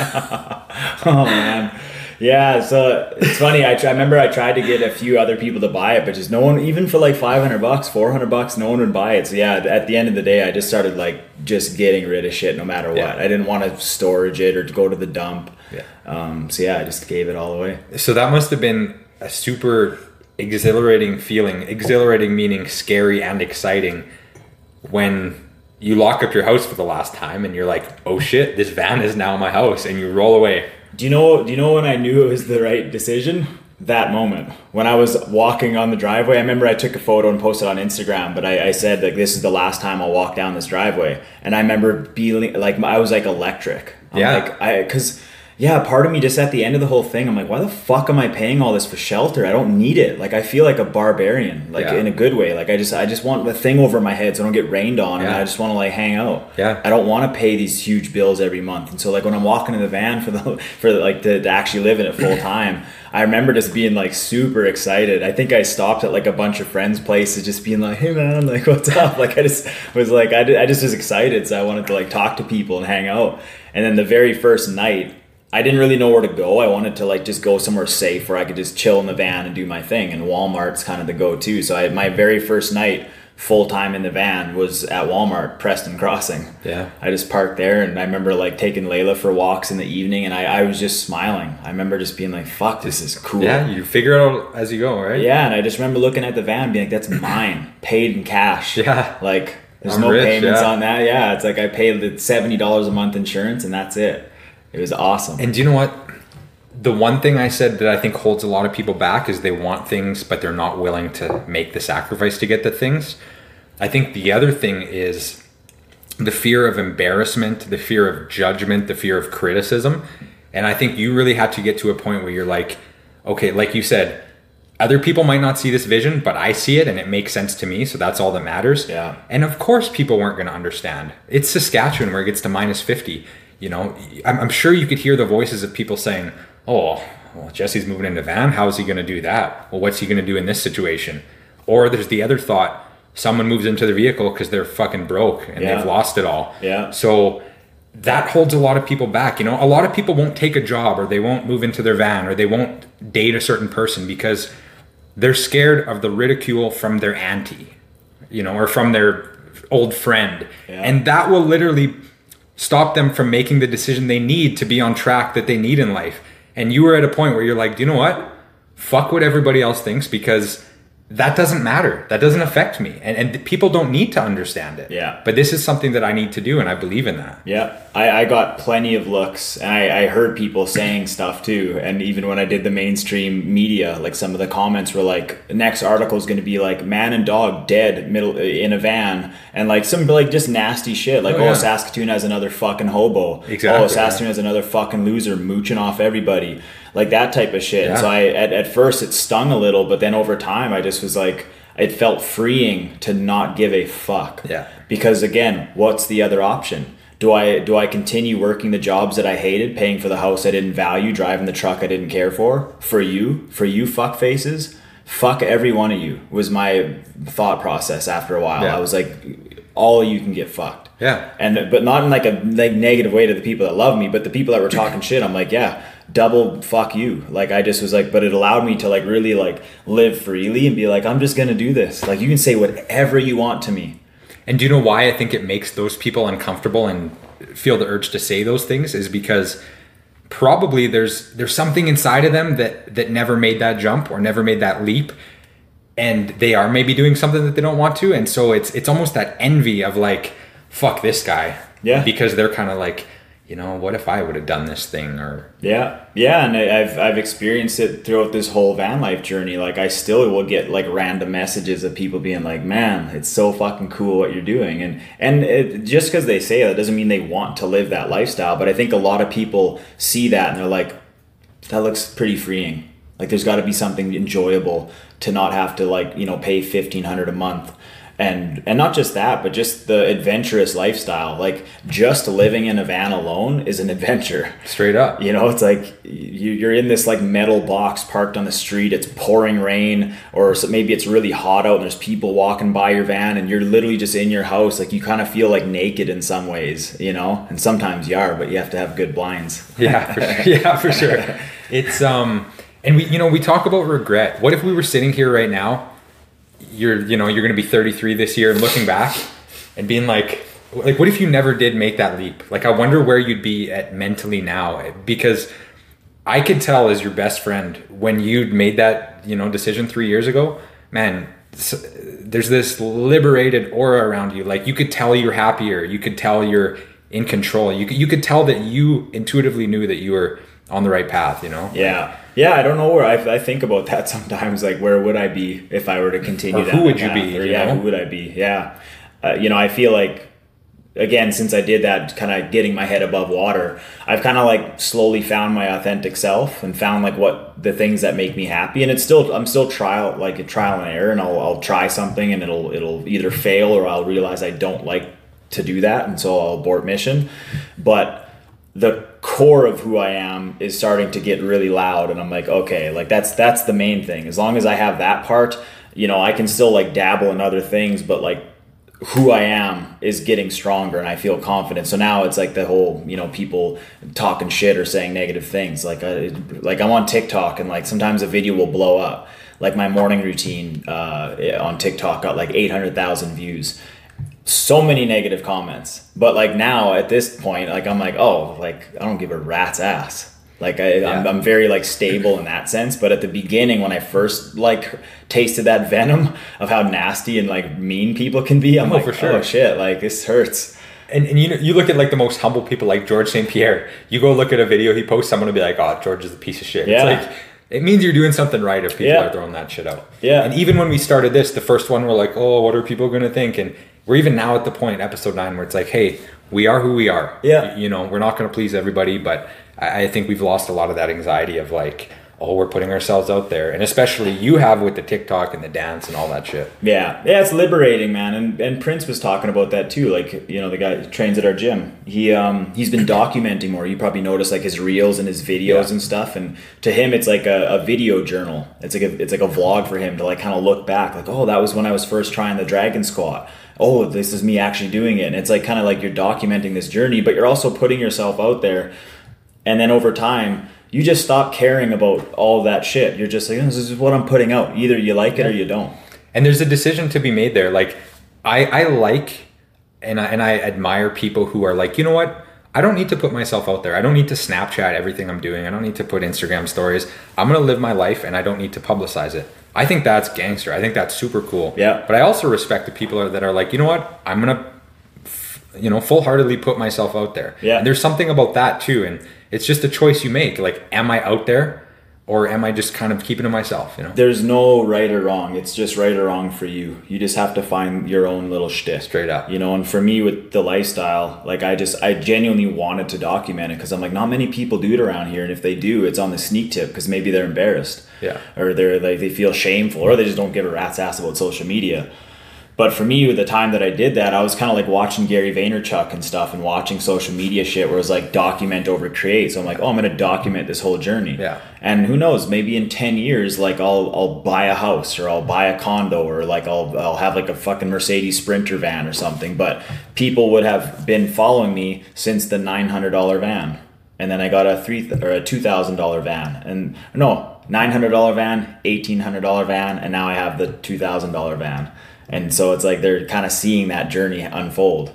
S4: Oh man. Yeah, so it's funny. I, try, I remember I tried to get a few other people to buy it, but just no one, even for like 500 bucks, 400 bucks, no one would buy it. So yeah, at the end of the day, I just started like just getting rid of shit no matter what.
S3: Yeah.
S4: I didn't want to storage it or to go to the dump.
S3: Yeah.
S4: Um, so yeah, I just gave it all away.
S3: So that must have been a super exhilarating feeling. Exhilarating meaning scary and exciting when you lock up your house for the last time and you're like, "Oh shit, this van is now my house," and you roll away.
S4: Do you know? Do you know when I knew it was the right decision? That moment when I was walking on the driveway. I remember I took a photo and posted on Instagram. But I, I said like, "This is the last time I'll walk down this driveway." And I remember being like, I was like electric. I'm
S3: Yeah.
S4: Like I, because yeah, part of me just at the end of the whole thing, I'm like, why the fuck am I paying all this for shelter? I don't need it. Like I feel like a barbarian, like
S3: Yeah.
S4: in a good way. Like I just, I just want the thing over my head so I don't get rained on, and I just want to like hang out.
S3: Yeah.
S4: I don't want to pay these huge bills every month. And so like when I'm walking in the van for the for like to, to actually live in it full time, I remember just being like super excited. I think I stopped at like a bunch of friends' places, just being like, "Hey man, like what's up?" Like I just was like, I, did, I just was excited, so I wanted to like talk to people and hang out. And then the very first night. I didn't really know where to go. I wanted to like just go somewhere safe where I could just chill in the van and do my thing. And Walmart's kind of the go-to. So I, my very first night full time in the van was at Walmart, Preston Crossing.
S3: Yeah.
S4: I just parked there and I remember like taking Layla for walks in the evening and I, I was just smiling. I remember just being like, fuck, this is cool.
S3: Yeah, you figure it out as you go, right?
S4: Yeah, and I just remember looking at the van and being like, that's mine, paid in cash.
S3: Yeah.
S4: Like, there's
S3: I'm
S4: no
S3: rich,
S4: payments
S3: yeah.
S4: on that. Yeah, it's like I paid the $70 a month insurance and that's it. It was awesome.
S3: And do you know what? The one thing I said that I think holds a lot of people back is they want things, but they're not willing to make the sacrifice to get the things. I think the other thing is the fear of embarrassment, the fear of judgment, the fear of criticism. And I think you really had to get to a point where you're like, okay, like you said, other people might not see this vision, but I see it and it makes sense to me. So that's all that matters.
S4: Yeah.
S3: And of course, people weren't going to understand. It's Saskatchewan where it gets to minus 50. You know, I'm, I'm sure you could hear the voices of people saying, oh, well, Jesse's moving into van. How is he going to do that? Well, what's he going to do in this situation? Or there's the other thought someone moves into the vehicle because they're fucking broke and
S4: Yeah.
S3: they've lost it all.
S4: Yeah.
S3: So that holds a lot of people back. You know, a lot of people won't take a job or they won't move into their van or they won't date a certain person because they're scared of the ridicule from their auntie, you know, or from their old friend.
S4: Yeah.
S3: And that will literally stop them from making the decision they need to be on track that they need in life. And you were at a point where you're like, do you know what? Fuck what everybody else thinks because that doesn't matter. That doesn't affect me. And, and people don't need to understand it.
S4: Yeah.
S3: But this is something that I need to do, and I believe in that.
S4: Yeah, I, I got plenty of looks, and I, I heard people saying stuff too. And even when I did the mainstream media, like some of the comments were like, "Next article is going to be like man and dog dead middle in a van," and like some like just nasty shit, like
S3: Oh,
S4: "Oh. Saskatoon has another fucking hobo,"
S3: Exactly,
S4: "Oh, Saskatoon has another fucking loser mooching off everybody," like that type of shit.
S3: Yeah.
S4: So I at, at first it stung a little, but then over time I just was like, it felt freeing to not give a fuck
S3: Yeah.
S4: because again what's the other option do i do i continue working the jobs that i hated paying for the house i didn't value driving the truck i didn't care for? For you? For you fuck faces? Fuck every one of you was my thought process after a while.
S3: Yeah.
S4: i was like all of you can get fucked.
S3: Yeah.
S4: and but not in like a like negative way to the people that love me but the people that were talking shit i'm like yeah double fuck you. Like i just was like but it allowed me to like really like live freely and be like i'm just gonna do this. Like you can say whatever you want to me
S3: And do you know why I think it makes those people uncomfortable and feel the urge to say those things is because probably there's there's something inside of them that that never made that jump or never made that leap. And they are maybe doing something that they don't want to. And so it's it's almost that envy of like fuck this guy.
S4: Yeah.
S3: because they're kind of like you know what if I would have done this thing or
S4: Yeah, yeah, and I've I've experienced it throughout this whole van life journey. Like I still will get like random messages of people being like, "Man, it's so fucking cool what you're doing," and and it, just because they say that doesn't mean they want to live that lifestyle. But I think a lot of people see that and they're like, "That looks pretty freeing." Like there's got to be something enjoyable to not have to like you know pay fifteen hundred a month. And and not just that, but just the adventurous lifestyle. Like just living in a van alone is an adventure.
S3: straight up
S4: You know, it's like you, you're in this like metal box parked on the street. It's pouring rain, or maybe it's really hot out, and there's people walking by your van, and you're literally just in your house. Like you kind of feel like naked in some ways, you know. And sometimes you are, but you have to have good blinds.
S3: yeah, for, yeah, for sure. It's um, and we, you know, we talk about regret. What if we were sitting here right now? You're, you know, you're going to be 33 this year, and looking back and being like, like, what if you never did make that leap? Like, I wonder where you'd be at mentally now, eh, because I could tell as your best friend when you made that you know decision three years ago, man. There's this liberated aura around you. Like you could tell you're happier. You could tell you're in control. You could, you could tell that you intuitively knew that you were on the right path. You know.
S4: Yeah. Yeah, I don't know where I, I think about that sometimes. Like, where would I be if I were to continue?
S3: Or who would
S4: that
S3: you be,
S4: Or,
S3: you
S4: yeah,
S3: know?
S4: who would I be? Yeah. Uh, you know, I feel like, again, since I did that, kind of getting my head above water, I've kind of like slowly found my authentic self and found like what the things that make me happy. And it's still, I'm still trial, like a trial and error, and I'll, I'll try something and it'll, it'll either fail or I'll realize I don't like to do that, and so I'll abort mission. But the core of who I am is starting to get really loud and I'm like okay like that's that's the main thing. As long as I have that part you know I can still like dabble in other things but like who I am is getting stronger and I feel confident. So now it's like the whole you know people talking shit or saying negative things. Like I, like I'm on TikTok and like sometimes a video will blow up. Like my morning routine uh, on TikTok got like 800,000 views so many negative comments. But like now at this point, like I'm like, oh, like I don't give a rat's ass. Like I, I'm, I'm very like stable in that sense. But at the beginning, when I first like tasted that venom of how nasty and like mean people can be, I'm
S3: Oh,
S4: like,
S3: for sure.
S4: oh shit, like this hurts.
S3: And, and you know, you look at like the most humble people like George St. Pierre. You go look at a video he posts, someone will be like, "Oh, George is a piece of shit."
S4: Yeah.
S3: It's like it means you're doing something right if people
S4: Yeah.
S3: are throwing that shit out.
S4: Yeah.
S3: And even when we started this, the first one we're like, "Oh, what are people going to think?" And we're even now at the point, episode nine, where it's like, "Hey, we are who we are."
S4: Yeah.
S3: You know, we're not going to please everybody, but I, I think we've lost a lot of that anxiety of like, "Oh, we're putting ourselves out there," and especially you have with the TikTok and the dance and all that shit.
S4: Yeah, yeah, it's liberating, man. And and Prince was talking about that too. Like you know, the guy trains at our gym. He um he's been documenting more. You probably noticed like his reels and his videos
S3: Yeah.
S4: and stuff. And to him, it's like a, a video journal. It's like a it's like a vlog for him to like kind of look back. Like oh, that was when I was first trying the dragon squat. Oh, this is me actually doing it. And it's like kind of like you're documenting this journey, but you're also putting yourself out there and then over time you just stop caring about all that shit. You're just like "Oh, this is what i'm putting out. Either you like it or you don't.
S3: And there's a decision to be made there. Like i i like and i and i admire people who are like you know what? I don't need to put myself out there. I don't need to snapchat everything i'm doing. I don't need to put instagram stories. I'm going to live my life and i don't need to publicize it. I think that's gangster. I think that's super cool.
S4: Yeah.
S3: but i also respect the people that are like you know what? I'm going to you know full-heartedly put myself out there.
S4: Yeah.
S3: and there's something about that too. And it's just a choice you make like am i out there or am i just kind of keeping to myself you know
S4: there's no right or wrong. It's just right or wrong for you. You just have to find your own little shtick.
S3: Straight up.
S4: You know, and for me with the lifestyle, like I just, I genuinely wanted to document it because I'm like, not many people do it around here. And if they do, it's on the sneak tip because maybe they're embarrassed.
S3: Yeah.
S4: Or they're like, they feel shameful or they just don't give a rat's ass about social media. But for me, with the time that I did that, I was kind of like watching Gary Vaynerchuk and stuff and watching social media shit where it was like document over create. So I'm like, oh, I'm going to document this whole journey.
S3: Yeah.
S4: And who knows, maybe in 10 years, like I'll, I'll buy a house or I'll buy a condo or like I'll, I'll have like a fucking Mercedes Sprinter van or something. But people would have been following me since the $900 van. And then I got a three or a $2,000 van and no, $900 van, $1,800 van. And now I have the $2,000 van. And so it's like they're kind of seeing that journey unfold.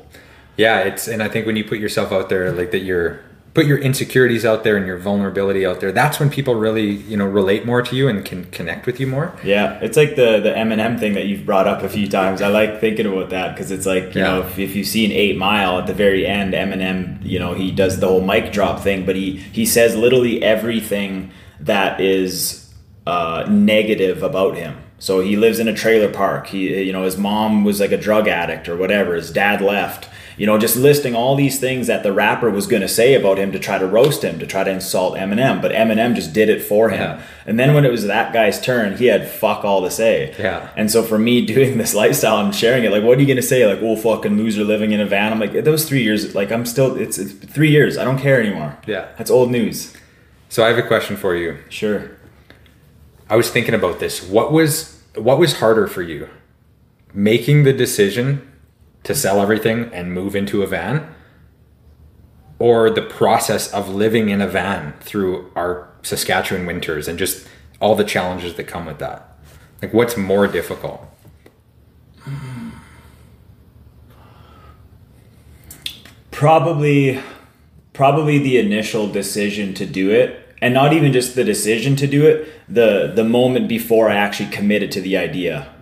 S3: Yeah, it's and I think when you put yourself out there, like that, you're put your insecurities out there and your vulnerability out there. That's when people really, you know, relate more to you and can connect with you more.
S4: Yeah, it's like the the Eminem thing that you've brought up a few times. I like thinking about that because it's like you
S3: Yeah.
S4: know if, if you've seen Eight Mile at the very end, Eminem, you know he does the whole mic drop thing, but he he says literally everything that is uh, negative about him. So he lives in a trailer park. He you know his mom was like a drug addict or whatever. His dad left. You know, just listing all these things that the rapper was going to say about him to try to roast him, to try to insult Eminem, but Eminem just did it for him.
S3: Yeah.
S4: And then when it was that guy's turn, he had fuck all to say.
S3: Yeah.
S4: And so for me doing this lifestyle and sharing it, like, what are you gonna say? Like, oh, fucking loser living in a van. I'm like, those three years. Like, I'm still. It's, it's three years. I don't care anymore.
S3: Yeah.
S4: That's old news.
S3: So I have a question for you.
S4: Sure.
S3: I was thinking about this. What was what was harder for you? Making the decision to sell everything and move into a van or the process of living in a van through our Saskatchewan winters and just all the challenges that come with that? Like what's more difficult?
S4: Probably, probably the initial decision to do it and not even just the decision to do it the the moment before i actually committed to the idea.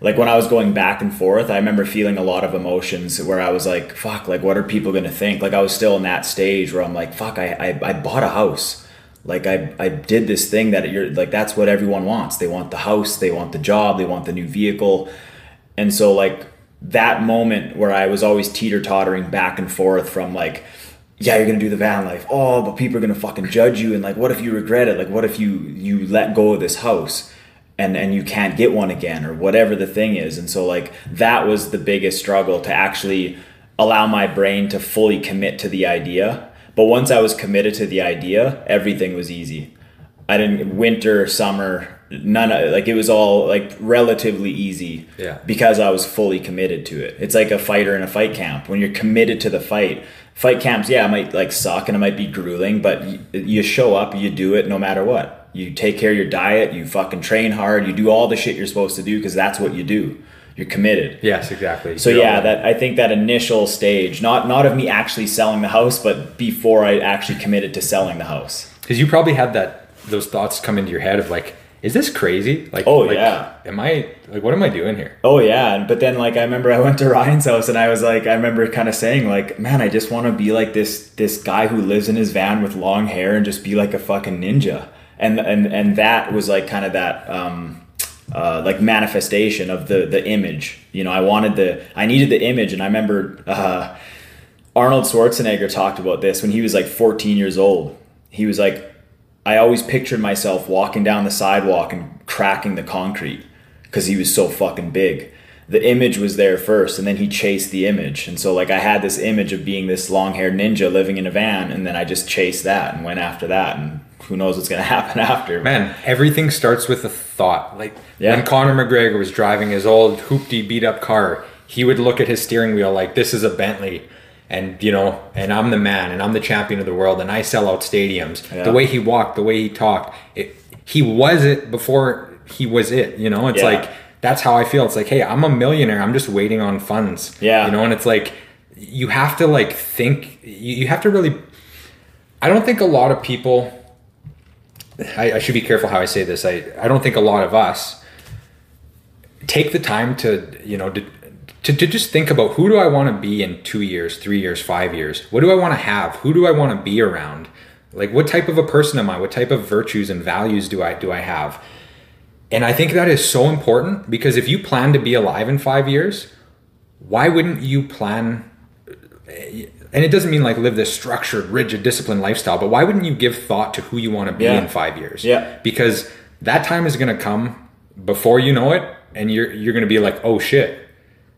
S4: Like when i was going back and forth i remember feeling a lot of emotions where i was like fuck like what are people to think? Like i was still in that stage where i'm like fuck i i, I bought a house. Like I, I did this thing that you're like that's what everyone wants. They want the house they want the job they want the new vehicle. And so like that moment where i was always teeter-tottering back and forth from like yeah, you're gonna do the van life. Oh, but people are gonna fucking judge you. And like, what if you regret it? Like, what if you you let go of this house and and you can't get one again or whatever the thing is? And so like that was the biggest struggle to actually allow my brain to fully commit to the idea. But once I was committed to the idea, everything was easy. I didn't winter, summer, none of like it was all like relatively easy.
S3: Yeah.
S4: Because I was fully committed to it. It's like a fighter in a fight camp. When you're committed to the fight, fight camps, yeah, it might like suck and it might be grueling, but you, you show up, you do it no matter what. You take care of your diet, you fucking train hard, you do all the shit you're supposed to do because that's what you do. You're committed.
S3: Yes, exactly.
S4: So
S3: You're
S4: yeah,
S3: all-
S4: that I think that initial stage, not not of me actually selling the house, but before I actually committed to selling the house.
S3: Because you probably had that those thoughts come into your head of like, is this crazy? Like,
S4: Oh,
S3: like,
S4: yeah.
S3: Am I like, what am I doing here?
S4: Oh yeah, and- but then like I remember I went to Ryan's house and I was like I remember kind of saying like, man, I just want to be like this this guy who lives in his van with long hair and just be like a fucking ninja. And and and that was like kind of that um uh, like manifestation of the the image. You know, I wanted the I needed the image and I remember uh Arnold Schwarzenegger talked about this when he was like 14 years old. He was like I always pictured myself walking down the sidewalk and cracking the concrete because he was so fucking big. The image was there first, and then he chased the image. And so, like, I had this image of being this long haired ninja living in a van, and then I just chased that and went after that. And who knows what's going to happen after.
S3: Man, everything starts with a thought. Like
S4: Yeah.
S3: when Conor McGregor was driving his old hoopty beat up car, he would look at his steering wheel like this is a Bentley. And you know, and I'm the man, and I'm the champion of the world, and I sell out stadiums.
S4: Yeah.
S3: The way he walked, the way he talked, it, he was it before he was it. You know, it's
S4: Yeah.
S3: like that's how I feel. It's like, hey, I'm a millionaire. I'm just waiting on funds.
S4: Yeah.
S3: you know, and it's like you have to like think. You, you have to really. I don't think a lot of people I, I should be careful how I say this. I, I don't think a lot of us take the time to, you know, to, to, to just think about who do I want to be in two years, three years, five years? What do I want to have? Who do I want to be around? Like what type of a person am I? What type of virtues and values do I do I have? And I think that is so important because if you plan to be alive in five years, why wouldn't you plan and it doesn't mean like live this structured, rigid, disciplined lifestyle, but why wouldn't you give thought to who you want to be
S4: Yeah.
S3: in five years?
S4: Yeah.
S3: Because that time is gonna come before you know it, and you're you're gonna be like, oh shit.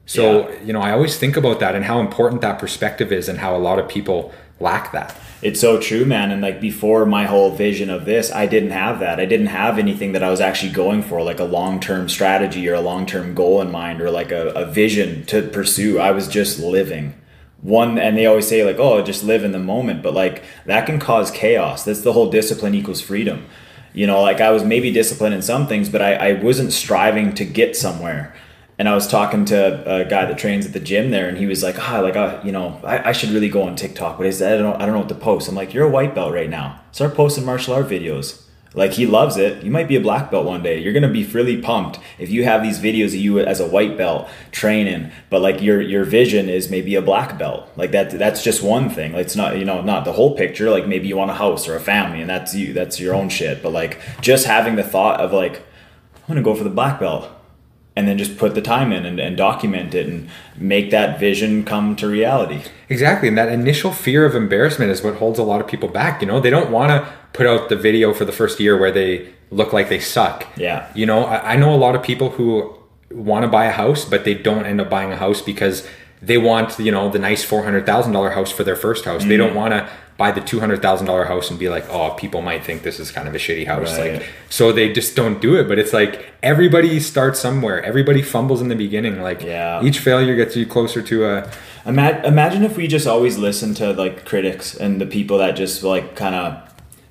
S3: So,
S4: Yeah.
S3: you know, I always think about that and how important that perspective is and how a lot of people lack that.
S4: It's so true, man. And like before my whole vision of this, I didn't have that. I didn't have anything that I was actually going for, like a long term strategy or a long term goal in mind or like a, a vision to pursue. I was just living. One, and they always say, like, oh, just live in the moment. But like that can cause chaos. That's the whole discipline equals freedom. You know, like I was maybe disciplined in some things, but I, I wasn't striving to get somewhere and I was talking to a guy that trains at the gym there, and he was like, "Ah, like, uh, you know, I, I should really go on TikTok, but he said, I don't, I don't know what to post." I'm like, "You're a white belt right now. Start posting martial art videos." Like he loves it. You might be a black belt one day. You're gonna be really pumped if you have these videos of you as a white belt training, but like your your vision is maybe a black belt. Like that that's just one thing. Like it's not you know not the whole picture. Like maybe you want a house or a family, and that's you. That's your own shit. But like just having the thought of like I'm gonna go for the black belt and then just put the time in and, and document it and make that vision come to reality.
S3: Exactly. And that initial fear of embarrassment is what holds a lot of people back. You know, they don't want to put out the video for the first year where they look like they suck.
S4: Yeah.
S3: You know, I, I know a lot of people who want to buy a house, but they don't end up buying a house because they want, you know, the nice $400,000 house for their first house. They
S4: Mm.
S3: don't want to buy the $200,000 house and be like, oh, people might think this is kind of a shitty house.
S4: Right.
S3: Like, so they just don't do it. But it's like everybody starts somewhere. Everybody fumbles in the beginning. Like,
S4: Yeah.
S3: each failure gets you closer to a,
S4: Ima- imagine if we just always listened to like critics and the people that just like kind of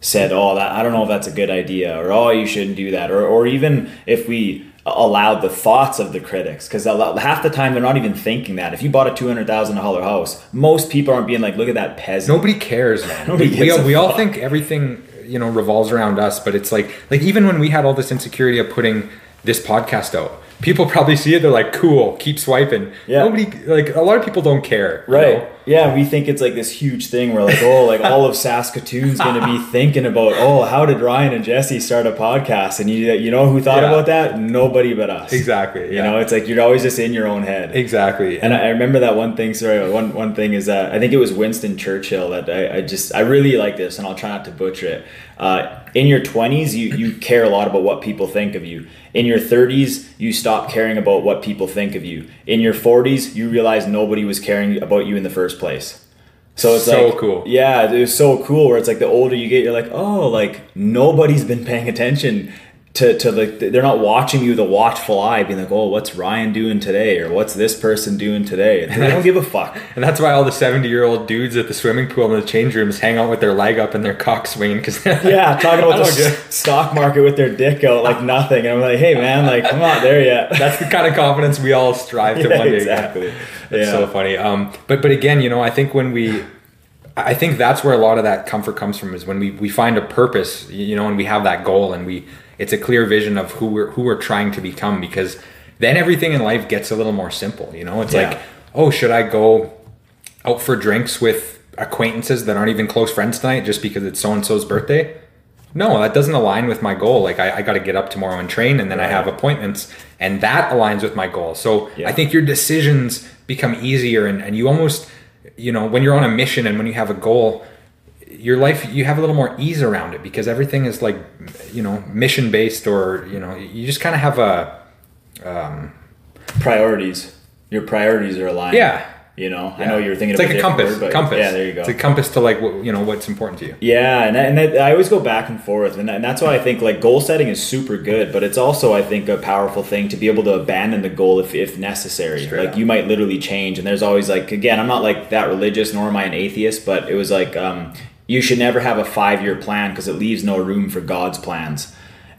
S4: said, "Oh, that I don't know if that's a good idea," or "Oh, you shouldn't do that," or or even if we allowed the thoughts of the critics because half the time they're not even thinking that. If you bought a two hundred thousand dollar house, most people aren't being like, "Look at that peasant."
S3: Nobody cares, man.
S4: Nobody
S3: we, we, all, we all think everything you know revolves around us but it's like like even when we had all this insecurity of putting this podcast out people probably see it they're like cool keep swiping
S4: Yeah.
S3: nobody like a lot of people don't care you
S4: Right.
S3: know?
S4: Yeah, we think it's like this huge thing where like, oh, like all of Saskatoon's going to be thinking about, oh, how did Ryan and Jesse start a podcast? And you, you know who thought
S3: Yeah.
S4: about that? Nobody but us.
S3: exactly
S4: You know, it's like you're always just in your own head.
S3: exactly
S4: And I I remember that one thing. Sorry, one one thing is that I think it was Winston Churchill that I, I just I really like this, and I'll try not to butcher it. Uh, in your twenties, you you care a lot about what people think of you. In your thirties, you stop caring about what people think of you. In your forties, you realize nobody was caring about you in the first place. So it's
S3: So
S4: like
S3: cool.
S4: Yeah, it was so cool. Where it's like the older you get, you're like, oh, like nobody's been paying attention to to like they're not watching you with a watchful eye, being like, oh, what's Ryan doing today, or what's this person doing today? And they don't give a fuck.
S3: and that's why all the 70 year old dudes at the swimming pool and the change rooms hang out with their leg up and their cock swinging because
S4: Yeah, talking about the s- stock market with their dick out like nothing, and I'm like, hey man, like I'm not there yet.
S3: that's the kind of confidence we all strive to
S4: Yeah,
S3: one day
S4: exactly.
S3: It's
S4: Yeah.
S3: so funny. Um, but but again, you know, I think when we, I think that's where a lot of that comfort comes from is when we we find a purpose, you know, and we have that goal and we it's a clear vision of who we're who we're trying to become because then everything in life gets a little more simple. You know, it's
S4: Yeah.
S3: like, oh, should I go out for drinks with acquaintances that aren't even close friends tonight just because it's so and so's birthday? No, that doesn't align with my goal. Like I, I got to get up tomorrow and train, and then I have appointments, and that aligns with my goal. So
S4: Yeah.
S3: I think your decisions become easier, and, and you almost, you know, when you're on a mission and when you have a goal, your life you have a little more ease around it because everything is like, you know, mission based, or you know, you just kind of have a,
S4: Priorities. Your priorities are aligned.
S3: yeah.
S4: You know, I know you were thinking
S3: it's
S4: of
S3: like a compass.
S4: word,
S3: compass.
S4: Yeah, there you go.
S3: It's a compass to like what, you know what's important to you.
S4: Yeah, and, and I always go back and forth, and, and that's why I think like goal setting is super good, but it's also I think a powerful thing to be able to abandon the goal if, if necessary.
S3: Straight
S4: like
S3: up.
S4: you might literally change, and there's always like again, I'm not like that religious, nor am I an atheist, but it was like um, you should never have a five year plan because it leaves no room for God's plans.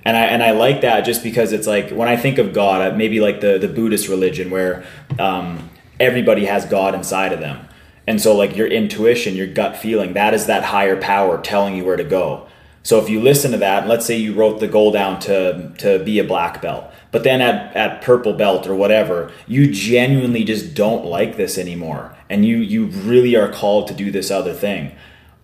S4: And I and I like that just because it's like when I think of God, uh, maybe like the the Buddhist religion where um, everybody has God inside of them. And so like your intuition, your gut feeling, that is that higher power telling you where to go. So if you listen to that, let's say you wrote the goal down to to be a black belt, but then at, at purple belt or whatever, you genuinely just don't like this anymore. And you you really are called to do this other thing.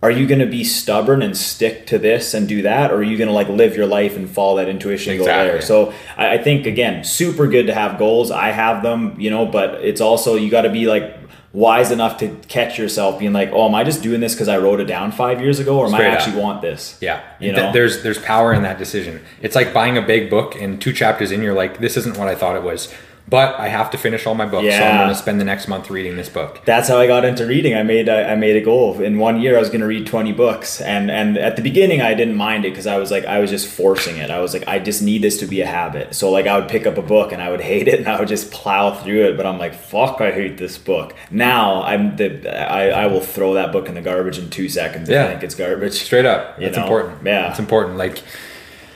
S4: Are you gonna be stubborn and stick to this and do that? Or are you gonna like live your life and follow that intuition and go there? So I, I think again, super good to have goals. I have them, you know, but it's also you gotta be like wise enough to catch yourself being like, oh, am I just doing this because I wrote it down five years ago, or am
S3: Straight
S4: I
S3: up.
S4: actually want this?
S3: Yeah,
S4: You know?
S3: there's there's power in that decision. It's like buying a big book and two chapters in, you're like, this isn't what I thought it was, but I have to finish all my books, so I'm going to spend the next month reading this book.
S4: That's how I got into reading. I made I, I made a goal in one year. I was going to read twenty books, and and at the beginning I didn't mind it because I was like I was just forcing it. I was like I just need this to be a habit. So like I would pick up a book and I would hate it and I would just plow through it. But I'm like fuck, I hate this book. Now I'm the I, I will throw that book in the garbage in two seconds. if
S3: Yeah.
S4: I think it's garbage.
S3: Straight up,
S4: it's
S3: important.
S4: Yeah.
S3: it's important. Like,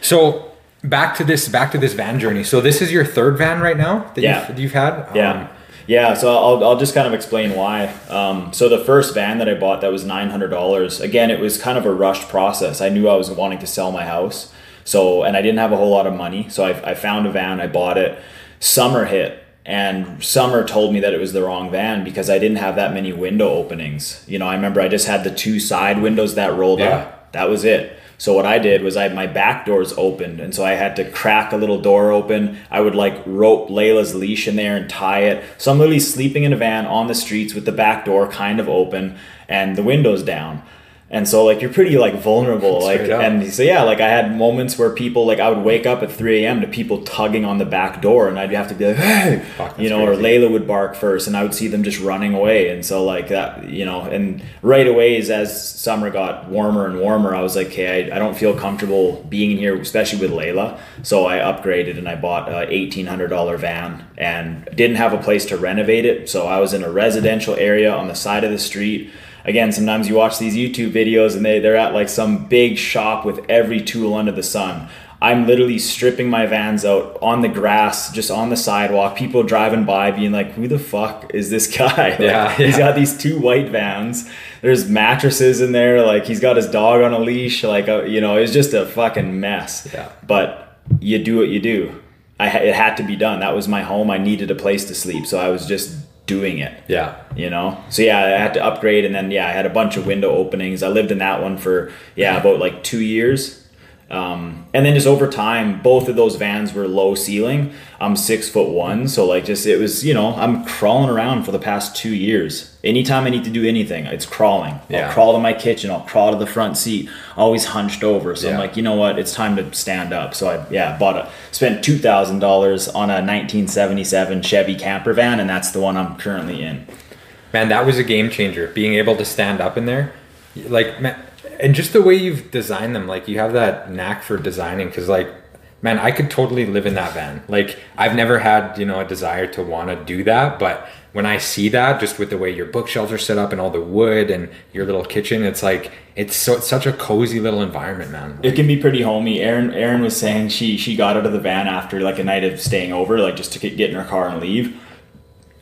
S3: so back to this back to this van journey. So this is your third van right now that
S4: Yeah.
S3: you've, you've had.
S4: Yeah.
S3: Um,
S4: yeah, so I'll, I'll just kind of explain why. Um, so the first van that I bought that was nine hundred dollars. Again, it was kind of a rushed process. I knew I was wanting to sell my house, so and I didn't have a whole lot of money. So I, I found a van, I bought it. Summer hit, and summer told me that it was the wrong van because I didn't have that many window openings. You know, I remember I just had the two side windows that rolled
S3: Yeah.
S4: up. That was it. So what I did was I had my back doors opened, and so I had to crack a little door open. I would like rope Layla's leash in there and tie it. So I'm literally sleeping in a van on the streets with the back door kind of open and the windows down. And so like you're pretty like vulnerable, like and so yeah, like I had moments where people like I would wake up at 3 a.m. to people tugging on the back door, and I'd have to be like, hey,
S3: Fuck,
S4: you know, or. Layla would bark first, and I would see them just running away, and so like that, you know, and right away as, as summer got warmer and warmer, I was like, okay, I, I don't feel comfortable being in here, especially with Layla, so I upgraded and I bought a eighteen hundred dollar van, and didn't have a place to renovate it, so I was in a residential area on the side of the street. Again, sometimes you watch these YouTube videos and they, they're at like some big shop with every tool under the sun. I'm literally stripping my vans out on the grass, just on the sidewalk. People driving by, being like, "Who the fuck is this guy?" Like,
S3: Yeah,
S4: he's
S3: yeah.
S4: got these two white vans. There's mattresses in there. Like he's got his dog on a leash. Like uh, you know, it's just a fucking mess.
S3: Yeah.
S4: But you do what you do. I it had to be done. That was my home. I needed a place to sleep, so I was just doing it.
S3: Yeah.
S4: you know? So yeah i had to upgrade and then yeah i had a bunch of window openings. I lived in that one for yeah about like two years um, and then just over time both of those vans were low ceiling. I'm six foot one so like just it was you know i'm crawling around for the past two years. Anytime i need to do anything it's crawling.
S3: Yeah.
S4: i'll crawl to my kitchen i'll crawl to the front seat always hunched over. So i'm like you know what? It's time to stand up. So i yeah bought a spent $2000 on a 1977 chevy camper van and that's the one i'm currently in.
S3: Man, that was a game changer. Being able to stand up in there, like, man, and just the way you've designed them, like you have that knack for designing. Because, like, man, I could totally live in that van. Like, I've never had, you know, a desire to want to do that, but when I see that, just with the way your bookshelves are set up and all the wood and your little kitchen, it's like it's so it's such a cozy little environment, man.
S4: It can be pretty homey. Erin Erin was saying she she got out of the van after like a night of staying over, like just to get in her car and leave.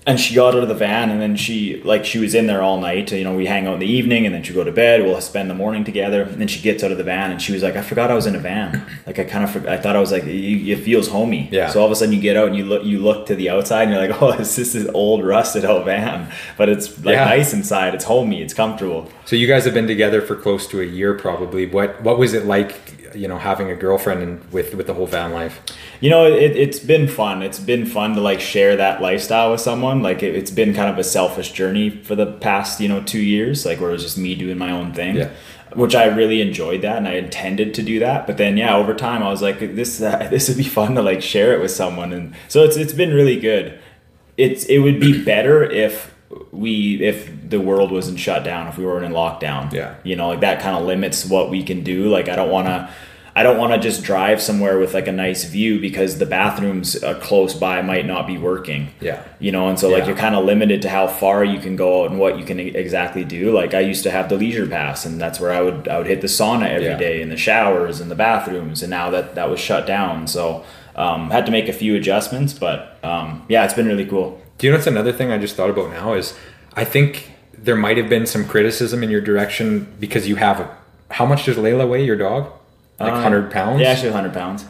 S4: And she got out of the van, and then she like she was in there all night. You know, we hang out in the evening, and then she go to bed. We'll spend the morning together. And then she gets out of the van, and she was like, "I forgot I was in a van. Like I kind of for- I thought I was like it feels homey.
S3: Yeah.
S4: So all of a sudden you get out and you look you look to the outside, and you're like, oh, this is old rusted out van, but it's like
S3: Yeah.
S4: nice inside. It's homey. It's comfortable.
S3: So you guys have been together for close to a year, probably. What what was it like, you know, having a girlfriend and with with the whole van life?
S4: You know, it, it's been fun. It's been fun to like share that lifestyle with someone. Like it, it's been kind of a selfish journey for the past, you know, two years, like where it was just me doing my own thing.
S3: Yeah.
S4: Which I really enjoyed that, and I intended to do that. But then, yeah, over time, I was like, this uh, this would be fun to like share it with someone, and so it's it's been really good. It's it would be better if we if the world wasn't shut down, if we weren't in lockdown.
S3: Yeah.
S4: You know, like that kind of limits what we can do. Like I don't want to I don't want to just drive somewhere with like a nice view because the bathrooms uh, close by might not be working.
S3: Yeah.
S4: You know, and so like
S3: Yeah.
S4: you're kind of limited to how far you can go out and what you can exactly do. Like I used to have the leisure pass and that's where I would I would hit the sauna every day
S3: Yeah.
S4: in the showers and the bathrooms and now that that was shut down. So um, had to make a few adjustments, but um, yeah, it's been really cool.
S3: Do you know what's another thing I just thought about now is I think there might have been some criticism in your direction because you have a, how much does Layla weigh your dog? Like
S4: Uh,
S3: hundred pounds.
S4: Yeah, actually 100 pounds.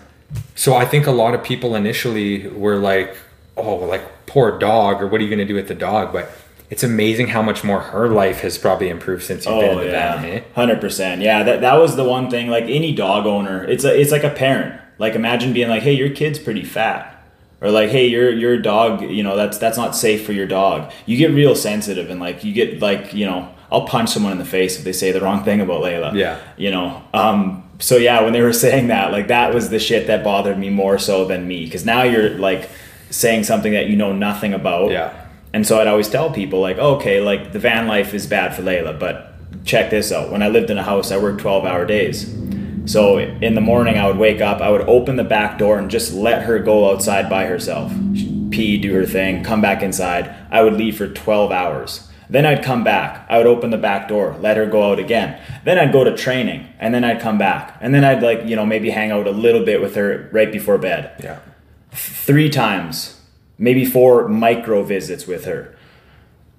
S3: So I think a lot of people initially were like, "Oh, like poor dog," or "What are you going to do with the dog?" But it's amazing how much more her life has probably improved since you've been in
S4: Oh
S3: the
S4: yeah,
S3: van. Eh?
S4: hundred percent. Yeah, that that was the one thing. Like any dog owner, it's a it's like a parent. Like imagine being like, hey, your kid's pretty fat, or like, hey, your your dog, you know, that's that's not safe for your dog. You get real sensitive and like you get like you know, I'll punch someone in the face if they say the wrong thing about Layla.
S3: Yeah.
S4: you know. Um. So yeah, when they were saying that, like that was the shit that bothered me more so than me, because now you're like saying something that you know nothing about.
S3: Yeah.
S4: And so I'd always tell people like, oh, okay, like the van life is bad for Layla, but check this out. When I lived in a house, I worked 12 hour days. So in the morning, I would wake up, I would open the back door and just let her go outside by herself, She'd pee, do her thing, come back inside. I would leave for 12 hours. Then I'd come back. I would open the back door, let her go out again. Then I'd go to training, and then I'd come back. And then I'd like, you know, maybe hang out a little bit with her right before bed
S3: Yeah.
S4: three times, maybe four micro visits with her.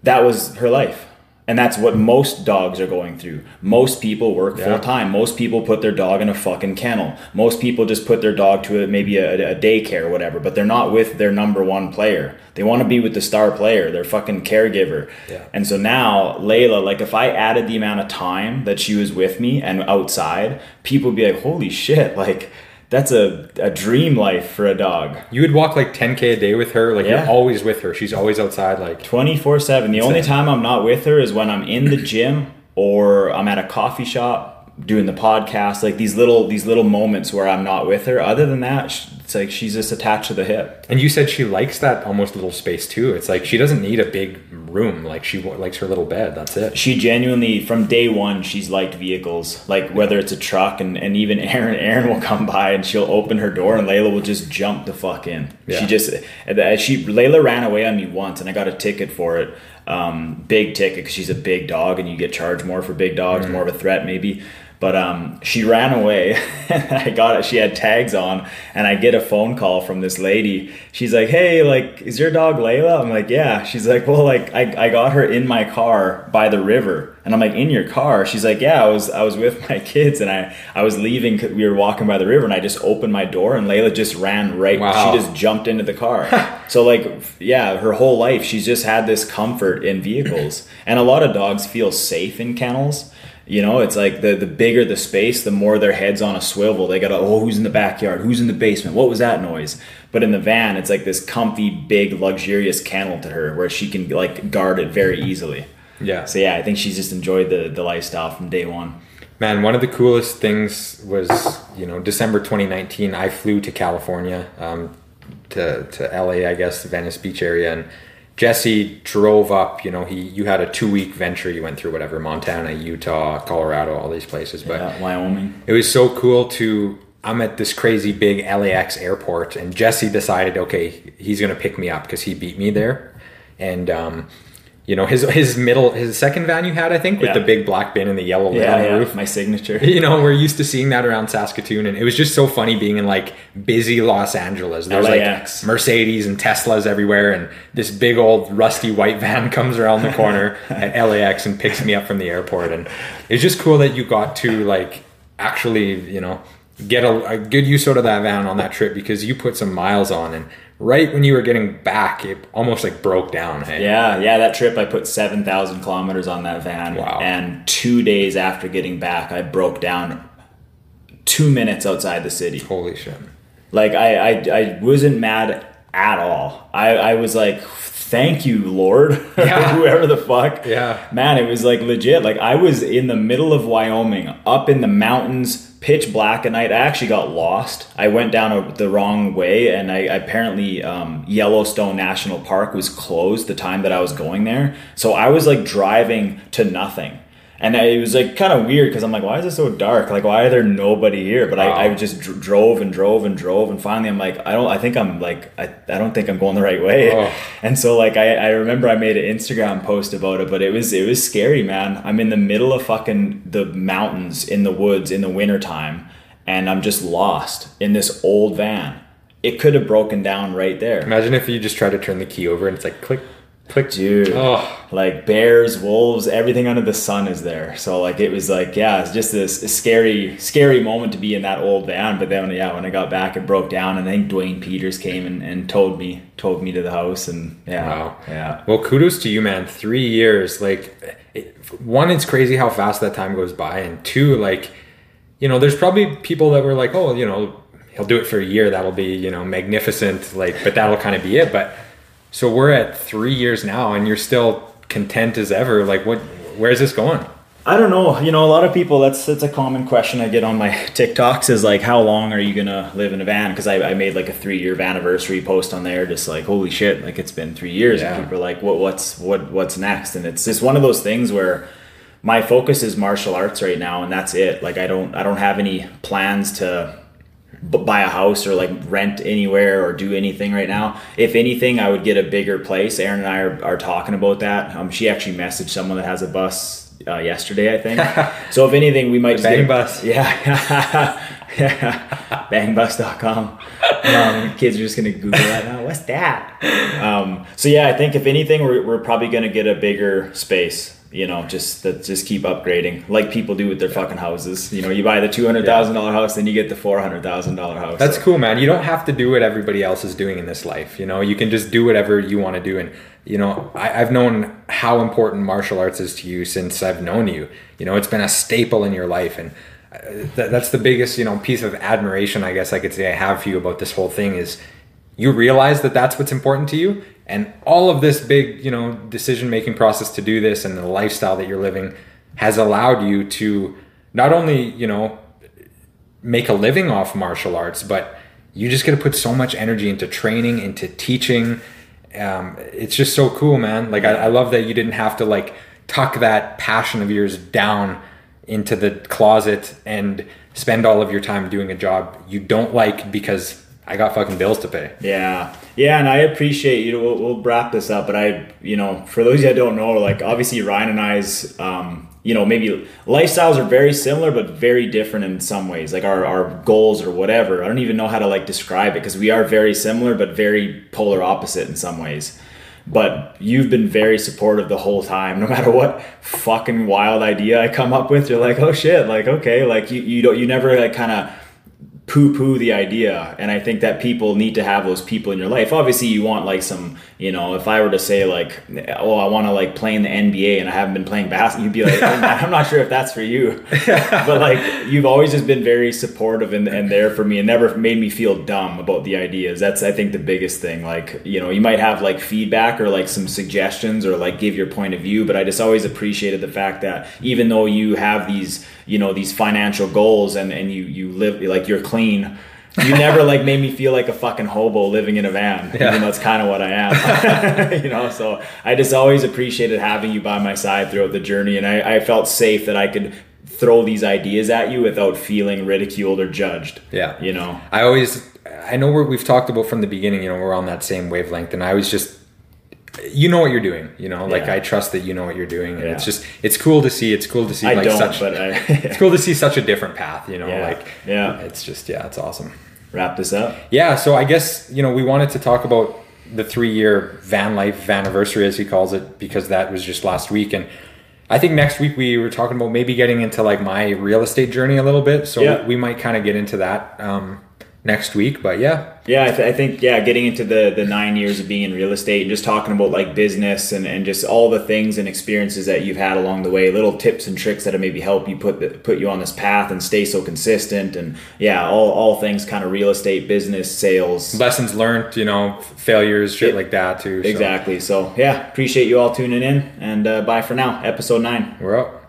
S4: That was her life. And that's what most dogs are going through. Most people work
S3: Yeah.
S4: full time. Most people put their dog in a fucking kennel. Most people just put their dog to a, maybe a, a daycare or whatever, but they're not with their number one player. They want to be with the star player, their fucking caregiver.
S3: Yeah.
S4: And so now, Layla, like if I added the amount of time that she was with me and outside, people would be like, holy shit, like that's a, a dream life for a dog.
S3: You would walk like 10k a day with her. Like
S4: Yeah.
S3: you're always with her. She's always outside. Like
S4: 24 7. The only time I'm not with her is when I'm in the gym or I'm at a coffee shop doing the podcast like these little these little moments where I'm not with her other than that it's like she's just attached to the hip
S3: And you said she likes that almost little space too. It's like she doesn't need a big room. Like she likes her little bed. That's it.
S4: she genuinely from day one she's liked vehicles like whether it's a truck and, and even Erin Erin will come by and she'll open her door and Layla will just jump the fuck in
S3: Yeah.
S4: she just she Layla ran away on me once and I got a ticket for it um, big ticket because she's a big dog and you get charged more for big dogs more of a threat maybe But um, she ran away. I got it. She had tags on, and I get a phone call from this lady. She's like, "Hey, like, is your dog Layla?" I'm like, "Yeah." She's like, "Well, like, I, I got her in my car by the river," and I'm like, "In your car?" She's like, "Yeah, I was I was with my kids, and I I was leaving. We were walking by the river, and I just opened my door, and Layla just ran right.
S3: Wow.
S4: She just jumped into the car. so like, yeah, her whole life she's just had this comfort in vehicles, and a lot of dogs feel safe in kennels. You know, it's like the the bigger the space, the more their heads on a swivel. They gotta, oh, who's in the backyard? Who's in the basement? What was that noise? But in the van, it's like this comfy, big, luxurious kennel to her, where she can like guard it very easily.
S3: Yeah.
S4: So yeah, I think she's just enjoyed the the lifestyle from day one.
S3: Man, one of the coolest things was, you know, December 2019, I flew to California, um, to, to LA, I guess, the Venice Beach area. And Jesse drove up, you know, he, you had a two week venture. You went through whatever, Montana, Utah, Colorado, all these places. But
S4: Yeah, Wyoming.
S3: it was so cool to i'm at this crazy big lax airport and jesse decided okay he's going to pick me up because he beat me there and um, you know his his middle his second van you had i think with
S4: Yeah.
S3: the big black bin and the yellow lid
S4: Yeah,
S3: on the
S4: yeah,
S3: roof
S4: my signature.
S3: you know we're used to seeing that around saskatoon and it was just so funny being in like busy los angeles there's
S4: LAX.
S3: like mercedes and teslas everywhere and this big old rusty white van comes around the corner at lax and picks me up from the airport and it's just cool that you got to like actually you know get a, a good use out of that van on that trip because you put some miles on and right when you were getting back it almost like broke down hey?
S4: Yeah, yeah, that trip I put 7,000 kilometers on that van.
S3: Wow.
S4: And two days after getting back, I broke down two minutes outside the city.
S3: holy shit
S4: Like, I, I, I wasn't mad at all. I, I was like, thank you, Lord.
S3: Yeah.
S4: Whoever the fuck.
S3: Yeah.
S4: Man, it was like legit. Like, I was in the middle of Wyoming, up in the mountains, pitch black at night. I actually got lost. I went down a, the wrong way, and I apparently um, Yellowstone National Park was closed the time that I was going there. So I was like driving to nothing. And I- it was like kind of weird because I'm like, why is it so dark? Like, why are there nobody here? But I, I just dr- drove and drove and drove, and finally I'm like, I don't, I think I'm like, I, I don't think I'm going the right way.
S3: Oh.
S4: And so like, I, I remember I made an Instagram post about it, but it was, it was scary, man. I'm in the middle of fucking the mountains in the woods in the wintertime, and I'm just lost in this old van. It could have broken down right there.
S3: imagine if you just try to turn the key over and it's like click click
S4: Dude,
S3: oh
S4: like bears, wolves, everything under the sun is there. So like it was like yeah, it's just this scary, scary moment to be in that old van. But then yeah, when I got back, it broke down, and I think Dwayne Peters came and, and told me told me to the house, and yeah,
S3: Wow.
S4: yeah,
S3: Well, kudos to you, man. Three years. Like, it, one, it's crazy how fast that time goes by. And two, like, you know, there's probably people that were like, oh, you know, he'll do it for a year. That'll be, you know, magnificent. Like, but that'll kind of be it. But so we're at three years now and you're still content as ever. Like, what, where's this going?
S4: I don't know. You know, a lot of people. That's that's a common question I get on my TikToks. Is like, how long are you gonna live in a van? Because I, I made like a three year anniversary post on there, just like, holy shit, like it's been three years,
S3: Yeah.
S4: and people are like, what what's what what's next? And it's just one of those things where my focus is martial arts right now, and that's it. Like, I don't I don't have any plans to buy a house or like rent anywhere or do anything right now. If anything, I would get a bigger place. Erin and I are, are talking about that. Um, she actually messaged someone that has a bus uh, yesterday, I think. so if anything, we might just
S3: Bang
S4: get
S3: bus.
S4: Yeah, yeah. Bangbus.com. Um, kids are just gonna Google that now. What's that? Um, so yeah, I think if anything, we're, we're probably gonna get a bigger space. You know, just that just keep upgrading, like people do with their fucking houses. You know, you buy the two hundred thousand dollar house, then you get the four hundred thousand dollar house.
S3: That's
S4: So-
S3: cool, man. You don't have to do what everybody else is doing in this life. You know, you can just do whatever you want to do. And, you know, I, I've known how important martial arts is to you since I've known you. You know, it's been a staple in your life. And uh, th- that's the biggest, you know, piece of admiration, I guess I could say I have for you about this whole thing is you realize that that's what's important to you. And all of this big, you know, decision making process to do this and the lifestyle that you're living has allowed you to not only, you know, make a living off martial arts, but you just get to put so much energy into training, into teaching. Um, it's just so cool, man. Like I, I love that you didn't have to like tuck that passion of yours down into the closet and spend all of your time doing a job you don't like because I got fucking bills to pay.
S4: Yeah, yeah, and I appreciate you. know, We'll, we'll wrap this up, but I, you know, for those you that don't know, like obviously Ryan and I's um, you know, maybe lifestyles are very similar but very different in some ways. Like our, our goals or whatever. I don't even know how to like describe it because we are very similar but very polar opposite in some ways. But you've been very supportive the whole time, no matter what fucking wild idea I come up with. You're like, oh shit, like okay, like you you don't you never like kind of poo poo the idea. And I think that people need to have those people in your life. Obviously, you want like some, you know, if I were to say like, oh, I want to like play in the NBA and I haven't been playing basketball, you'd be like, oh, I'm not sure if that's for you. but like, you've always just been very supportive and, and there for me and never made me feel dumb about the ideas. That's, I think, the biggest thing. Like, you know, you might have like feedback or like some suggestions or like give your point of view, but I just always appreciated the fact that even though you have these, you know, these financial goals and, and you, you live like you're clean. You never like made me feel like a fucking hobo living in a van,
S3: Yeah.
S4: even though that's kind of what I am. you know, so I just always appreciated having you by my side throughout the journey, and I, I felt safe that I could throw these ideas at you without feeling ridiculed or judged.
S3: Yeah.
S4: you know.
S3: I always, I know we're, we've talked about from the beginning, you know, we're on that same wavelength, and I was just, you know what you're doing, you know, like
S4: Yeah.
S3: I trust that you know what you're doing, and
S4: Yeah.
S3: it's just, it's cool to see, it's cool to see
S4: I
S3: like
S4: don't,
S3: such,
S4: but I
S3: it's cool to see such a different path, you know, like,
S4: Yeah.
S3: it's just, yeah, it's awesome.
S4: wrap this up.
S3: Yeah, so I guess you know we wanted to talk about the three-year van life anniversary, as he calls it, because that was just last week, and I think next week we were talking about maybe getting into like my real estate journey a little bit. So
S4: Yeah.
S3: we might kind of get into that um, next week. But yeah,
S4: Yeah, I, th- I think yeah, getting into the the nine years of being in real estate and just talking about like business and, and just all the things and experiences that you've had along the way, little tips and tricks that have maybe help you put the, put you on this path and stay so consistent and yeah, all all things kind of real estate, business, sales.
S3: lessons learned, you know, failures, shit
S4: Yeah.
S3: like that too. So
S4: Exactly. So yeah, appreciate you all tuning in and uh, bye for now. Episode nine.
S3: we're out.